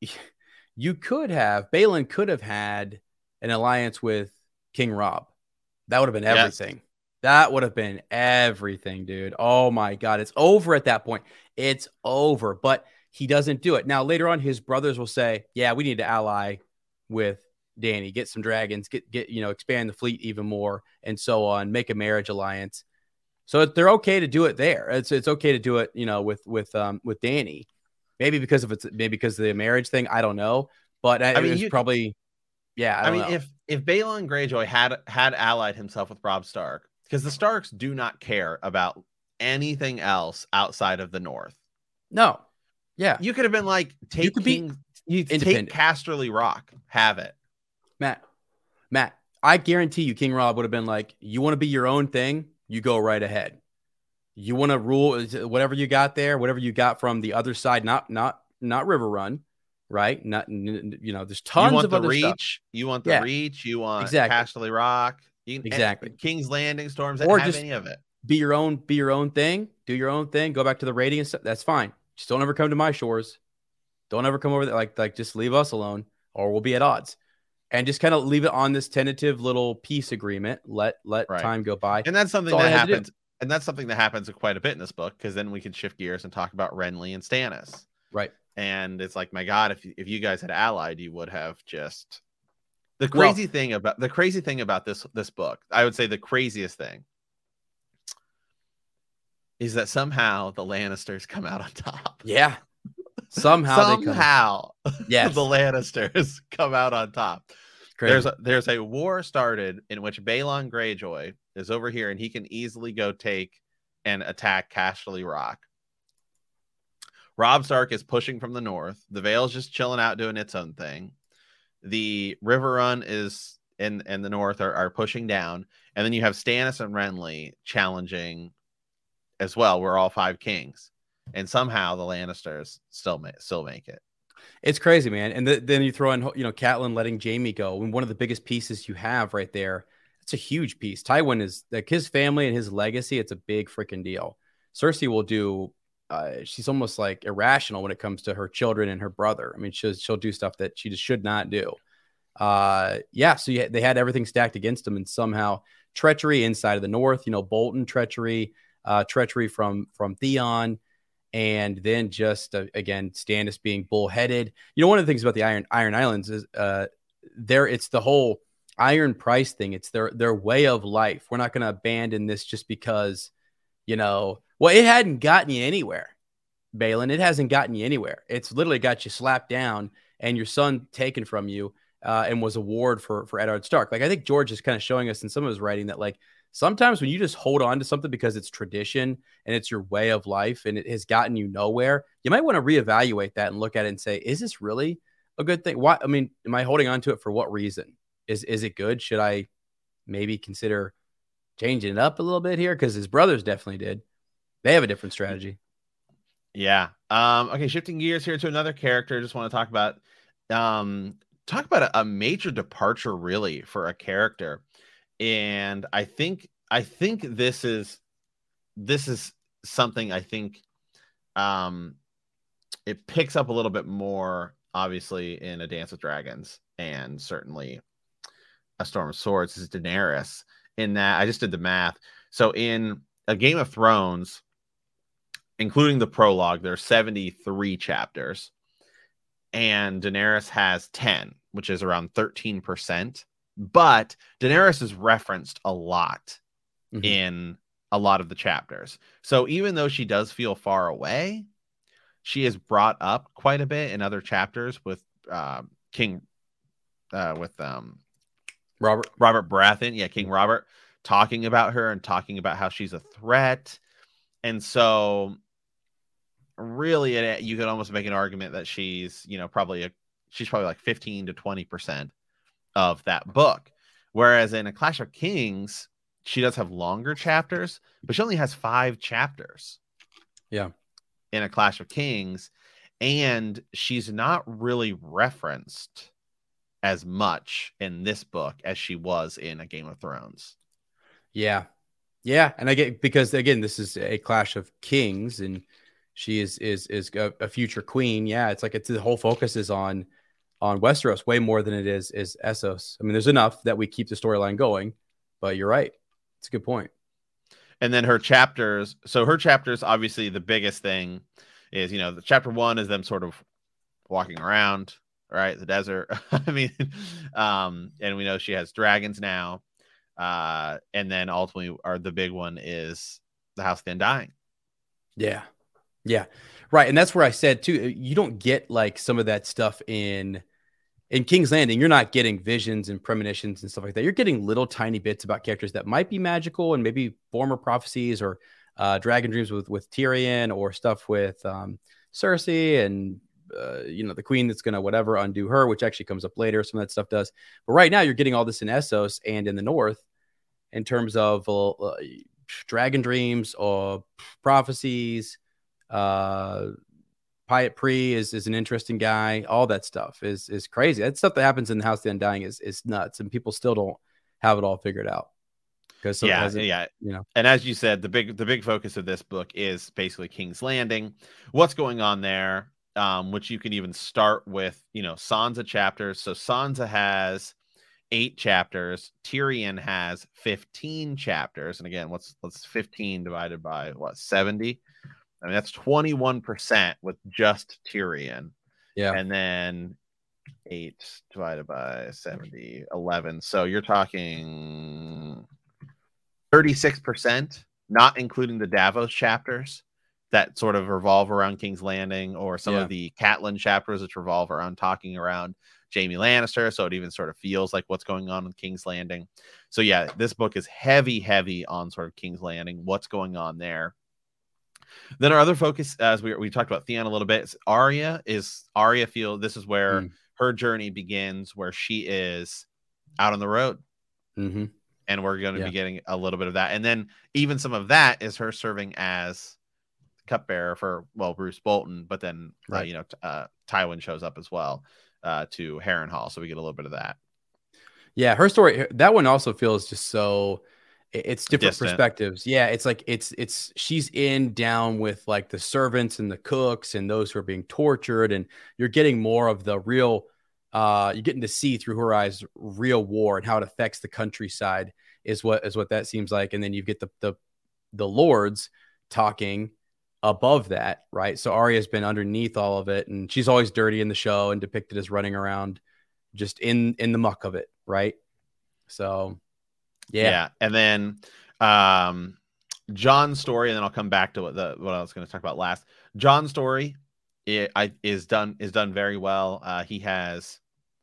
you could have Balon could have had an alliance with King Robb. That would have been Yes. everything. That would have been everything, dude. Oh my god, it's over at that point. It's over, but he doesn't do it. Now later on his brothers will say, "Yeah, we need to ally with Dany, get some dragons, get get you know, expand the fleet even more and so on, make a marriage alliance." So they're okay to do it there. It's it's okay to do it, you know, with with um with Dany. Maybe because of it's maybe because of the marriage thing. I don't know, but I, I mean, you- probably, yeah. I, I, mean, know. if if Balon Greyjoy had had allied himself with Robb Stark, because the Starks do not care about anything else outside of the North. no, yeah, You could have been like, take could be you take. Casterly Rock, have it. Matt, Matt, I guarantee you, King Robb would have been like, "You want to be your own thing? You go right ahead. You want to rule whatever you got there, whatever you got from the other side, not not not Riverrun, right? Not you know, there's tons you want of the reach. stuff. You want the Yeah. reach. You want Exactly. Casterly Rock. You can, Exactly. Eh, King's Landing storms. Or just- any of it. Be your own, be your own thing, do your own thing, go back to the rating and stuff. That's fine. Just don't ever come to my shores. Don't ever come over there. Like like just leave us alone, or we'll be at odds. And just kind of leave it on this tentative little peace agreement. Let let Right. time go by. And that's something I that had to do. happens. And that's something that happens quite a bit in this book because then we can shift gears and talk about Renly and Stannis. Right. And it's like, my God, if if you guys had allied, you would have just the Well- crazy thing about the crazy thing about this this book. I would say the craziest thing is that somehow the Lannisters come out on top. Yeah. Somehow, they come. somehow Yes. the Lannisters come out on top. Crazy. There's a, there's a war started in which Balon Greyjoy is over here and he can easily go take and attack Casterly Rock. Robb Stark is pushing from the north. The Vale's just chilling out doing its own thing. The Riverrun is in in the north are, are pushing down, and then you have Stannis and Renly challenging as well. We're all five kings, and somehow the Lannisters still make still make it. It's crazy, man. And th- then you throw in, you know, Catelyn letting Jaime go, and one of the biggest pieces you have right there. It's a huge piece. Tywin is like his family and his legacy. It's a big freaking deal. Cersei will do. Uh, she's almost like irrational when it comes to her children and her brother. I mean, she'll she'll do stuff that she just should not do. Uh, yeah. So yeah, they had everything stacked against them, and somehow treachery inside of the North. You know, Bolton treachery, uh, treachery from from Theon and then just uh, again Stannis being bullheaded. You know, one of the things about the Iron Iron Islands is uh, there it's the whole iron price thing. It's their their way of life. We're not going to abandon this just because, you know, well, it hadn't gotten you anywhere, Balon. It hasn't gotten you anywhere. It's literally got you slapped down and your son taken from you. Uh, and was a ward for for Eddard Stark. Like I think George is kind of showing us in some of his writing that like sometimes when you just hold on to something because it's tradition and it's your way of life and it has gotten you nowhere, you might want to reevaluate that and look at it and say, is this really a good thing? Why? I mean, am I holding on to it for what reason? Is is it good? Should I maybe consider changing it up a little bit here? Because his brothers definitely did. They have a different strategy. Yeah. Um, okay, shifting gears here to another character. Just want to talk about um talk about a, a major departure really for a character. And I think I think this is this is something I think um it picks up a little bit more obviously in a dance with dragons and certainly a storm of swords is daenerys in that i just did the math so in a game of thrones including the prologue, there are 73 chapters, and Daenerys has 10, which is around 13%. But Daenerys is referenced a lot Mhm. in a lot of the chapters. So even though she does feel far away, she is brought up quite a bit in other chapters with uh, King, uh, with um, Robert Robert Baratheon, yeah, King Robert, talking about her and talking about how she's a threat, and so really, it, you could almost make an argument that she's you know probably a she's probably like fifteen to twenty percent of that book, whereas in a Clash of Kings, she does have longer chapters, but she only has five chapters. Yeah, in a Clash of Kings, and she's not really referenced as much in this book as she was in a Game of Thrones. Yeah. Yeah, and I get because again, this is a clash of kings, and she is is is a, a future queen. Yeah, it's like it's the whole focus is on on Westeros way more than it is is Essos. I mean, there's enough that we keep the storyline going, but you're right. It's a good point. And then her chapters. So her chapters, obviously, the biggest thing is you know the chapter one is them sort of walking around, right? The desert. I mean, um, and we know she has dragons now. Uh, and then ultimately, our the big one is the House of the Undying. Yeah, yeah, right. And that's where I said too. You don't get like some of that stuff in in King's Landing. You're not getting visions and premonitions and stuff like that. You're getting little tiny bits about characters that might be magical and maybe former prophecies or uh, dragon dreams with with Tyrion or stuff with um, Cersei and uh, you know the queen that's going to whatever undo her, which actually comes up later. Some of that stuff does, but right now you're getting all this in Essos and in the North, in terms of uh, uh, dragon dreams or prophecies. Uh, Pyat Pree is is an interesting guy. All that stuff is is crazy. That stuff that happens in the House of the Undying is is nuts, and people still don't have it all figured out. Because yeah, it, yeah, you know. And as you said, the big the big focus of this book is basically King's Landing. What's going on there? Um, which you can even start with, you know, Sansa chapters. So Sansa has eight chapters. Tyrion has 15 chapters. And again, what's what's 15 divided by what 70? I mean, that's 21% with just Tyrion. Yeah. And then eight divided by 70, 11. So you're talking 36%, not including the Davos chapters that sort of revolve around King's Landing or some yeah. of the Catelyn chapters which revolve around talking around Jaime Lannister. So it even sort of feels like what's going on with King's Landing. So yeah, this book is heavy, heavy on sort of King's Landing, what's going on there. Then our other focus, as we, we talked about Theon a little bit, is Arya is Arya feel this is where mm. her journey begins, where she is out on the road. Mm-hmm. And we're going to yeah. be getting a little bit of that. And then even some of that is her serving as cupbearer for well Roose Bolton, but then uh, right. uh, you know uh, Tywin shows up as well uh, to Harrenhal, so we get a little bit of that. Yeah, her story that one also feels just so it's different Distant. perspectives. Yeah, it's like it's it's she's in down with like the servants and the cooks and those who are being tortured, and you're getting more of the real. Uh, you're getting to see through her eyes real war and how it affects the countryside is what is what that seems like, and then you get the the the lords talking above that, right? So Arya's been underneath all of it, and she's always dirty in the show and depicted as running around just in in the muck of it, right? So, yeah, yeah. and then um, Jon's story, and then I'll come back to what the what I was going to talk about last. Jon's story it, I, is done is done very well. Uh, he has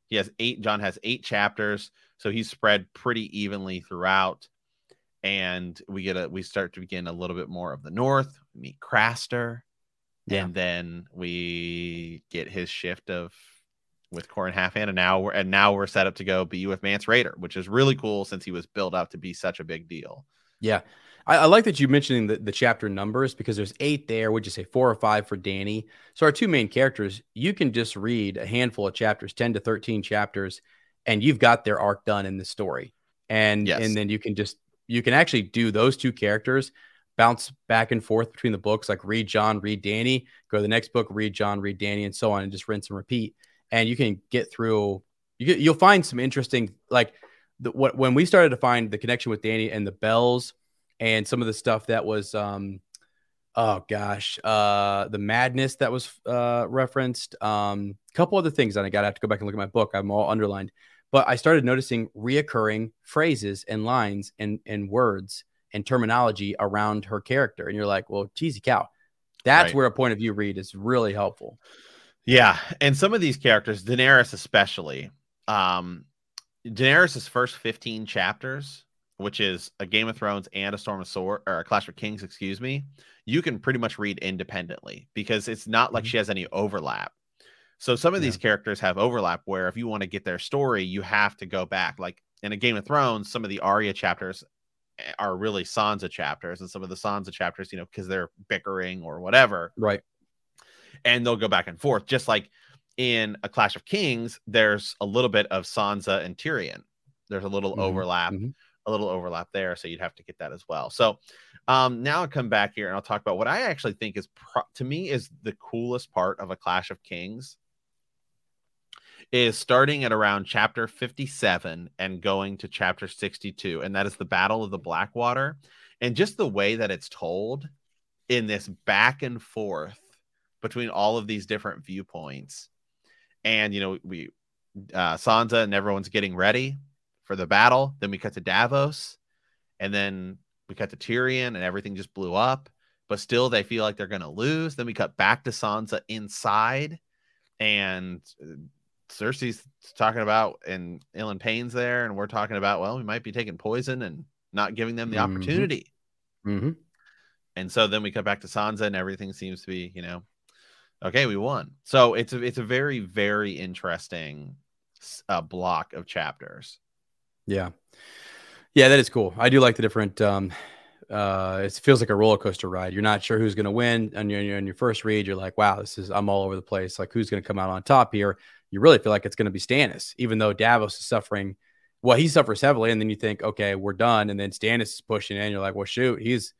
he has eight. John has eight chapters, so he's spread pretty evenly throughout and we get a we start to begin a little bit more of the north we meet craster yeah. and then we get his shift of with Qhorin Halfhand, and now we're and now we're set up to go be with Mance Rayder, which is really mm-hmm. cool since he was built up to be such a big deal. Yeah, I, I like that you mentioning the, the chapter numbers because there's eight there. Would you say four or five for Dany? So our two main characters, you can just read a handful of chapters, ten to thirteen chapters, and you've got their arc done in the story, and yes. and then you can just you can actually do those two characters bounce back and forth between the books like read Jon, read Dany, go to the next book read Jon, read Dany, and so on and just rinse and repeat and you can get through you get, you'll find some interesting like the, what when we started to find the connection with Dany and the bells and some of the stuff that was um oh gosh uh the madness that was uh referenced um a couple other things that i gotta have to go back and look at my book i'm all underlined but I started noticing reoccurring phrases and lines and, and words and terminology around her character. And you're like, well, cheesy cow. That's right. where a point of view read is really helpful. Yeah. And some of these characters, Daenerys especially, um, Daenerys' first 15 chapters, which is a Game of Thrones and a Storm of Sword or a Clash of Kings, excuse me, you can pretty much read independently because it's not like mm-hmm. she has any overlap. So some of yeah. these characters have overlap where if you want to get their story, you have to go back. Like in a Game of Thrones, some of the Arya chapters eh, are really Sansa chapters, and some of the Sansa chapters, you know, because they're bickering or whatever. Right. And they'll go back and forth. Just like in a Clash of Kings, there's a little bit of Sansa and Tyrion. There's a little mm-hmm. overlap, mm-hmm. a little overlap there. So you'd have to get that as well. So um, now I'll come back here and I'll talk about what I actually think is pro- to me is the coolest part of a Clash of Kings is starting at around chapter 57 and going to chapter 62 and that is the battle of the blackwater and just the way that it's told in this back and forth between all of these different viewpoints and you know we uh sansa and everyone's getting ready for the battle then we cut to davos and then we cut to tyrion and everything just blew up but still they feel like they're going to lose then we cut back to sansa inside and uh, Cersei's talking about and Ilyn Payne's there, and we're talking about, well, we might be taking poison and not giving them the mm-hmm. opportunity. Mm-hmm. And so then we cut back to Sansa, and everything seems to be, you know, okay, we won. So it's a it's a very very interesting uh, block of chapters. Yeah, yeah, that is cool. I do like the different. um uh it feels like a roller coaster ride you're not sure who's going to win and you're, on your first read you're like wow this is i'm all over the place like who's going to come out on top here you really feel like it's going to be Stannis, even though Davos is suffering. Well, he suffers heavily, and then you think, okay, we're done, and then Stannis is pushing in. You're like, well, shoot, he's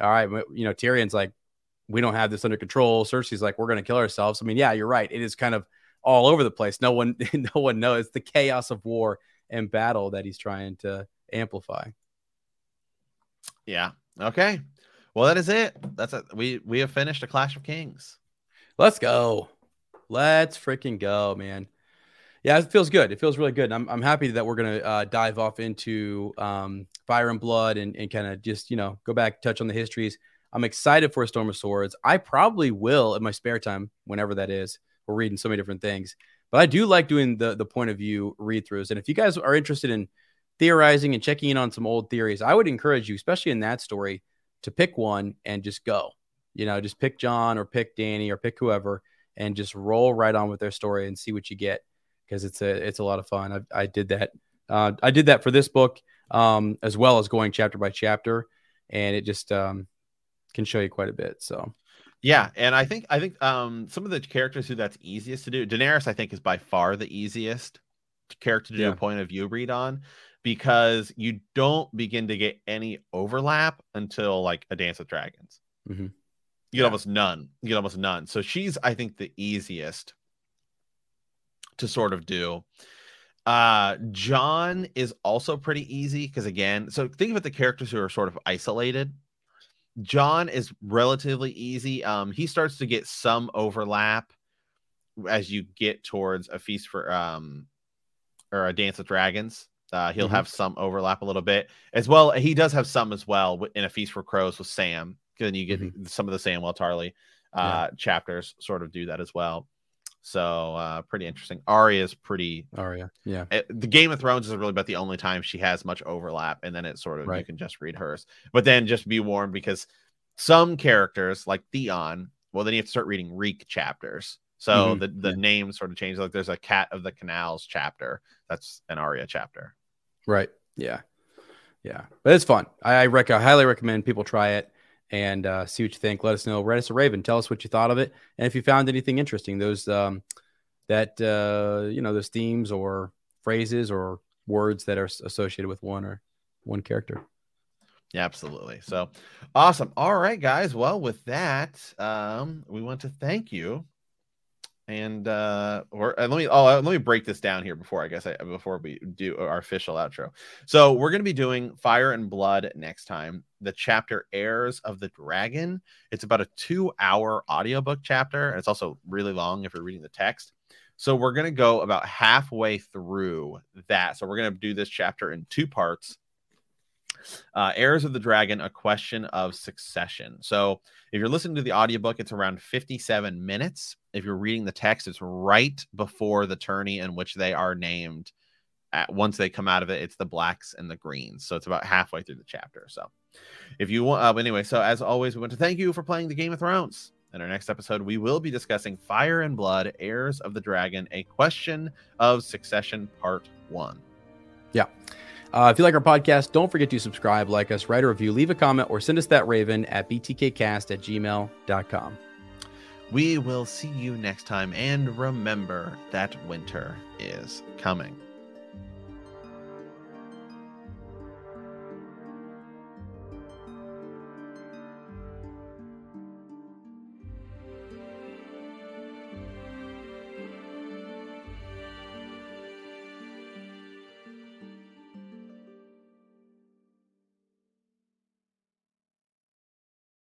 all right. You know, Tyrion's like, we don't have this under control. Cersei's like, we're going to kill ourselves. I mean, yeah, you're right. It is kind of all over the place. No one, no one knows the chaos of war and battle that he's trying to amplify. Yeah. Okay. Well, that is it. That's it. We we have finished a Clash of Kings. Let's go. Let's freaking go, man. Yeah, it feels good. It feels really good. I'm, I'm happy that we're going to uh, dive off into um, Fire and Blood and, and kind of just, you know, go back, touch on the histories. I'm excited for a Storm of Swords. I probably will in my spare time, whenever that is. We're reading so many different things. But I do like doing the, the point of view read throughs. And if you guys are interested in theorizing and checking in on some old theories, I would encourage you, especially in that story, to pick one and just go. You know, just pick Jon or pick Dany or pick whoever and just roll right on with their story and see what you get because it's a it's a lot of fun. I, I did that. Uh, I did that for this book um, as well as going chapter by chapter, and it just um, can show you quite a bit. So. Yeah, and I think I think um, some of the characters who that's easiest to do. Daenerys, I think, is by far the easiest character to do yeah. a point of view read on because you don't begin to get any overlap until like a Dance with Dragons. Mm-hmm. You get yeah. almost none. You get almost none. So she's, I think, the easiest to sort of do. Uh Jon is also pretty easy because again, so think about the characters who are sort of isolated. Jon is relatively easy. Um, he starts to get some overlap as you get towards a feast for um or a dance with dragons. Uh, he'll mm-hmm. have some overlap a little bit as well. He does have some as well in a feast for crows with Sam then you get mm-hmm. some of the Samwell Tarly uh, yeah. chapters sort of do that as well. So uh, pretty interesting. Arya is pretty. Arya, yeah. It, eh, the Game of Thrones is really about the only time she has much overlap, and then it sort of right. you can just read hers. But then just be warned because some characters like Theon, well, then you have to start reading Reek chapters. So mm-hmm. the the yeah. names sort of change. Like there's a Cat of the Canals chapter. That's an Arya chapter. Right. Yeah. Yeah. But it's fun. I, I, rec- I highly recommend people try it and uh, see what you think. Let us know. Write us a raven. Tell us what you thought of it, and if you found anything interesting, those um, that uh, you know those themes or phrases or words that are associated with one or one character. Yeah, absolutely. So awesome. All right, guys. Well, with that, um, we want to thank you and uh or uh, let me oh let me break this down here before i guess I, before we do our official outro. So we're going to be doing fire and blood next time. The chapter heirs of the dragon. It's about a two hour audiobook chapter and it's also really long if you're reading the text. So we're going to go about halfway through that. So we're going to do this chapter in two parts. Uh, Heirs of the Dragon, A Question of Succession. So if you're listening to the audiobook, it's around 57 minutes. If you're reading the text, it's right before the tourney in which they are named at, once they come out of it, it's the blacks and the greens. So it's about halfway through the chapter. So if you want, uh, anyway, so as always, we want to thank you for playing the Game of Thrones. In our next episode, we will be discussing Fire and Blood, Heirs of the Dragon, a question of succession, part one. Yeah. Uh, if you like our podcast, don't forget to subscribe, like us, write a review, leave a comment, or send us that raven at btkcast at gmail.com. We will see you next time, and remember that winter is coming.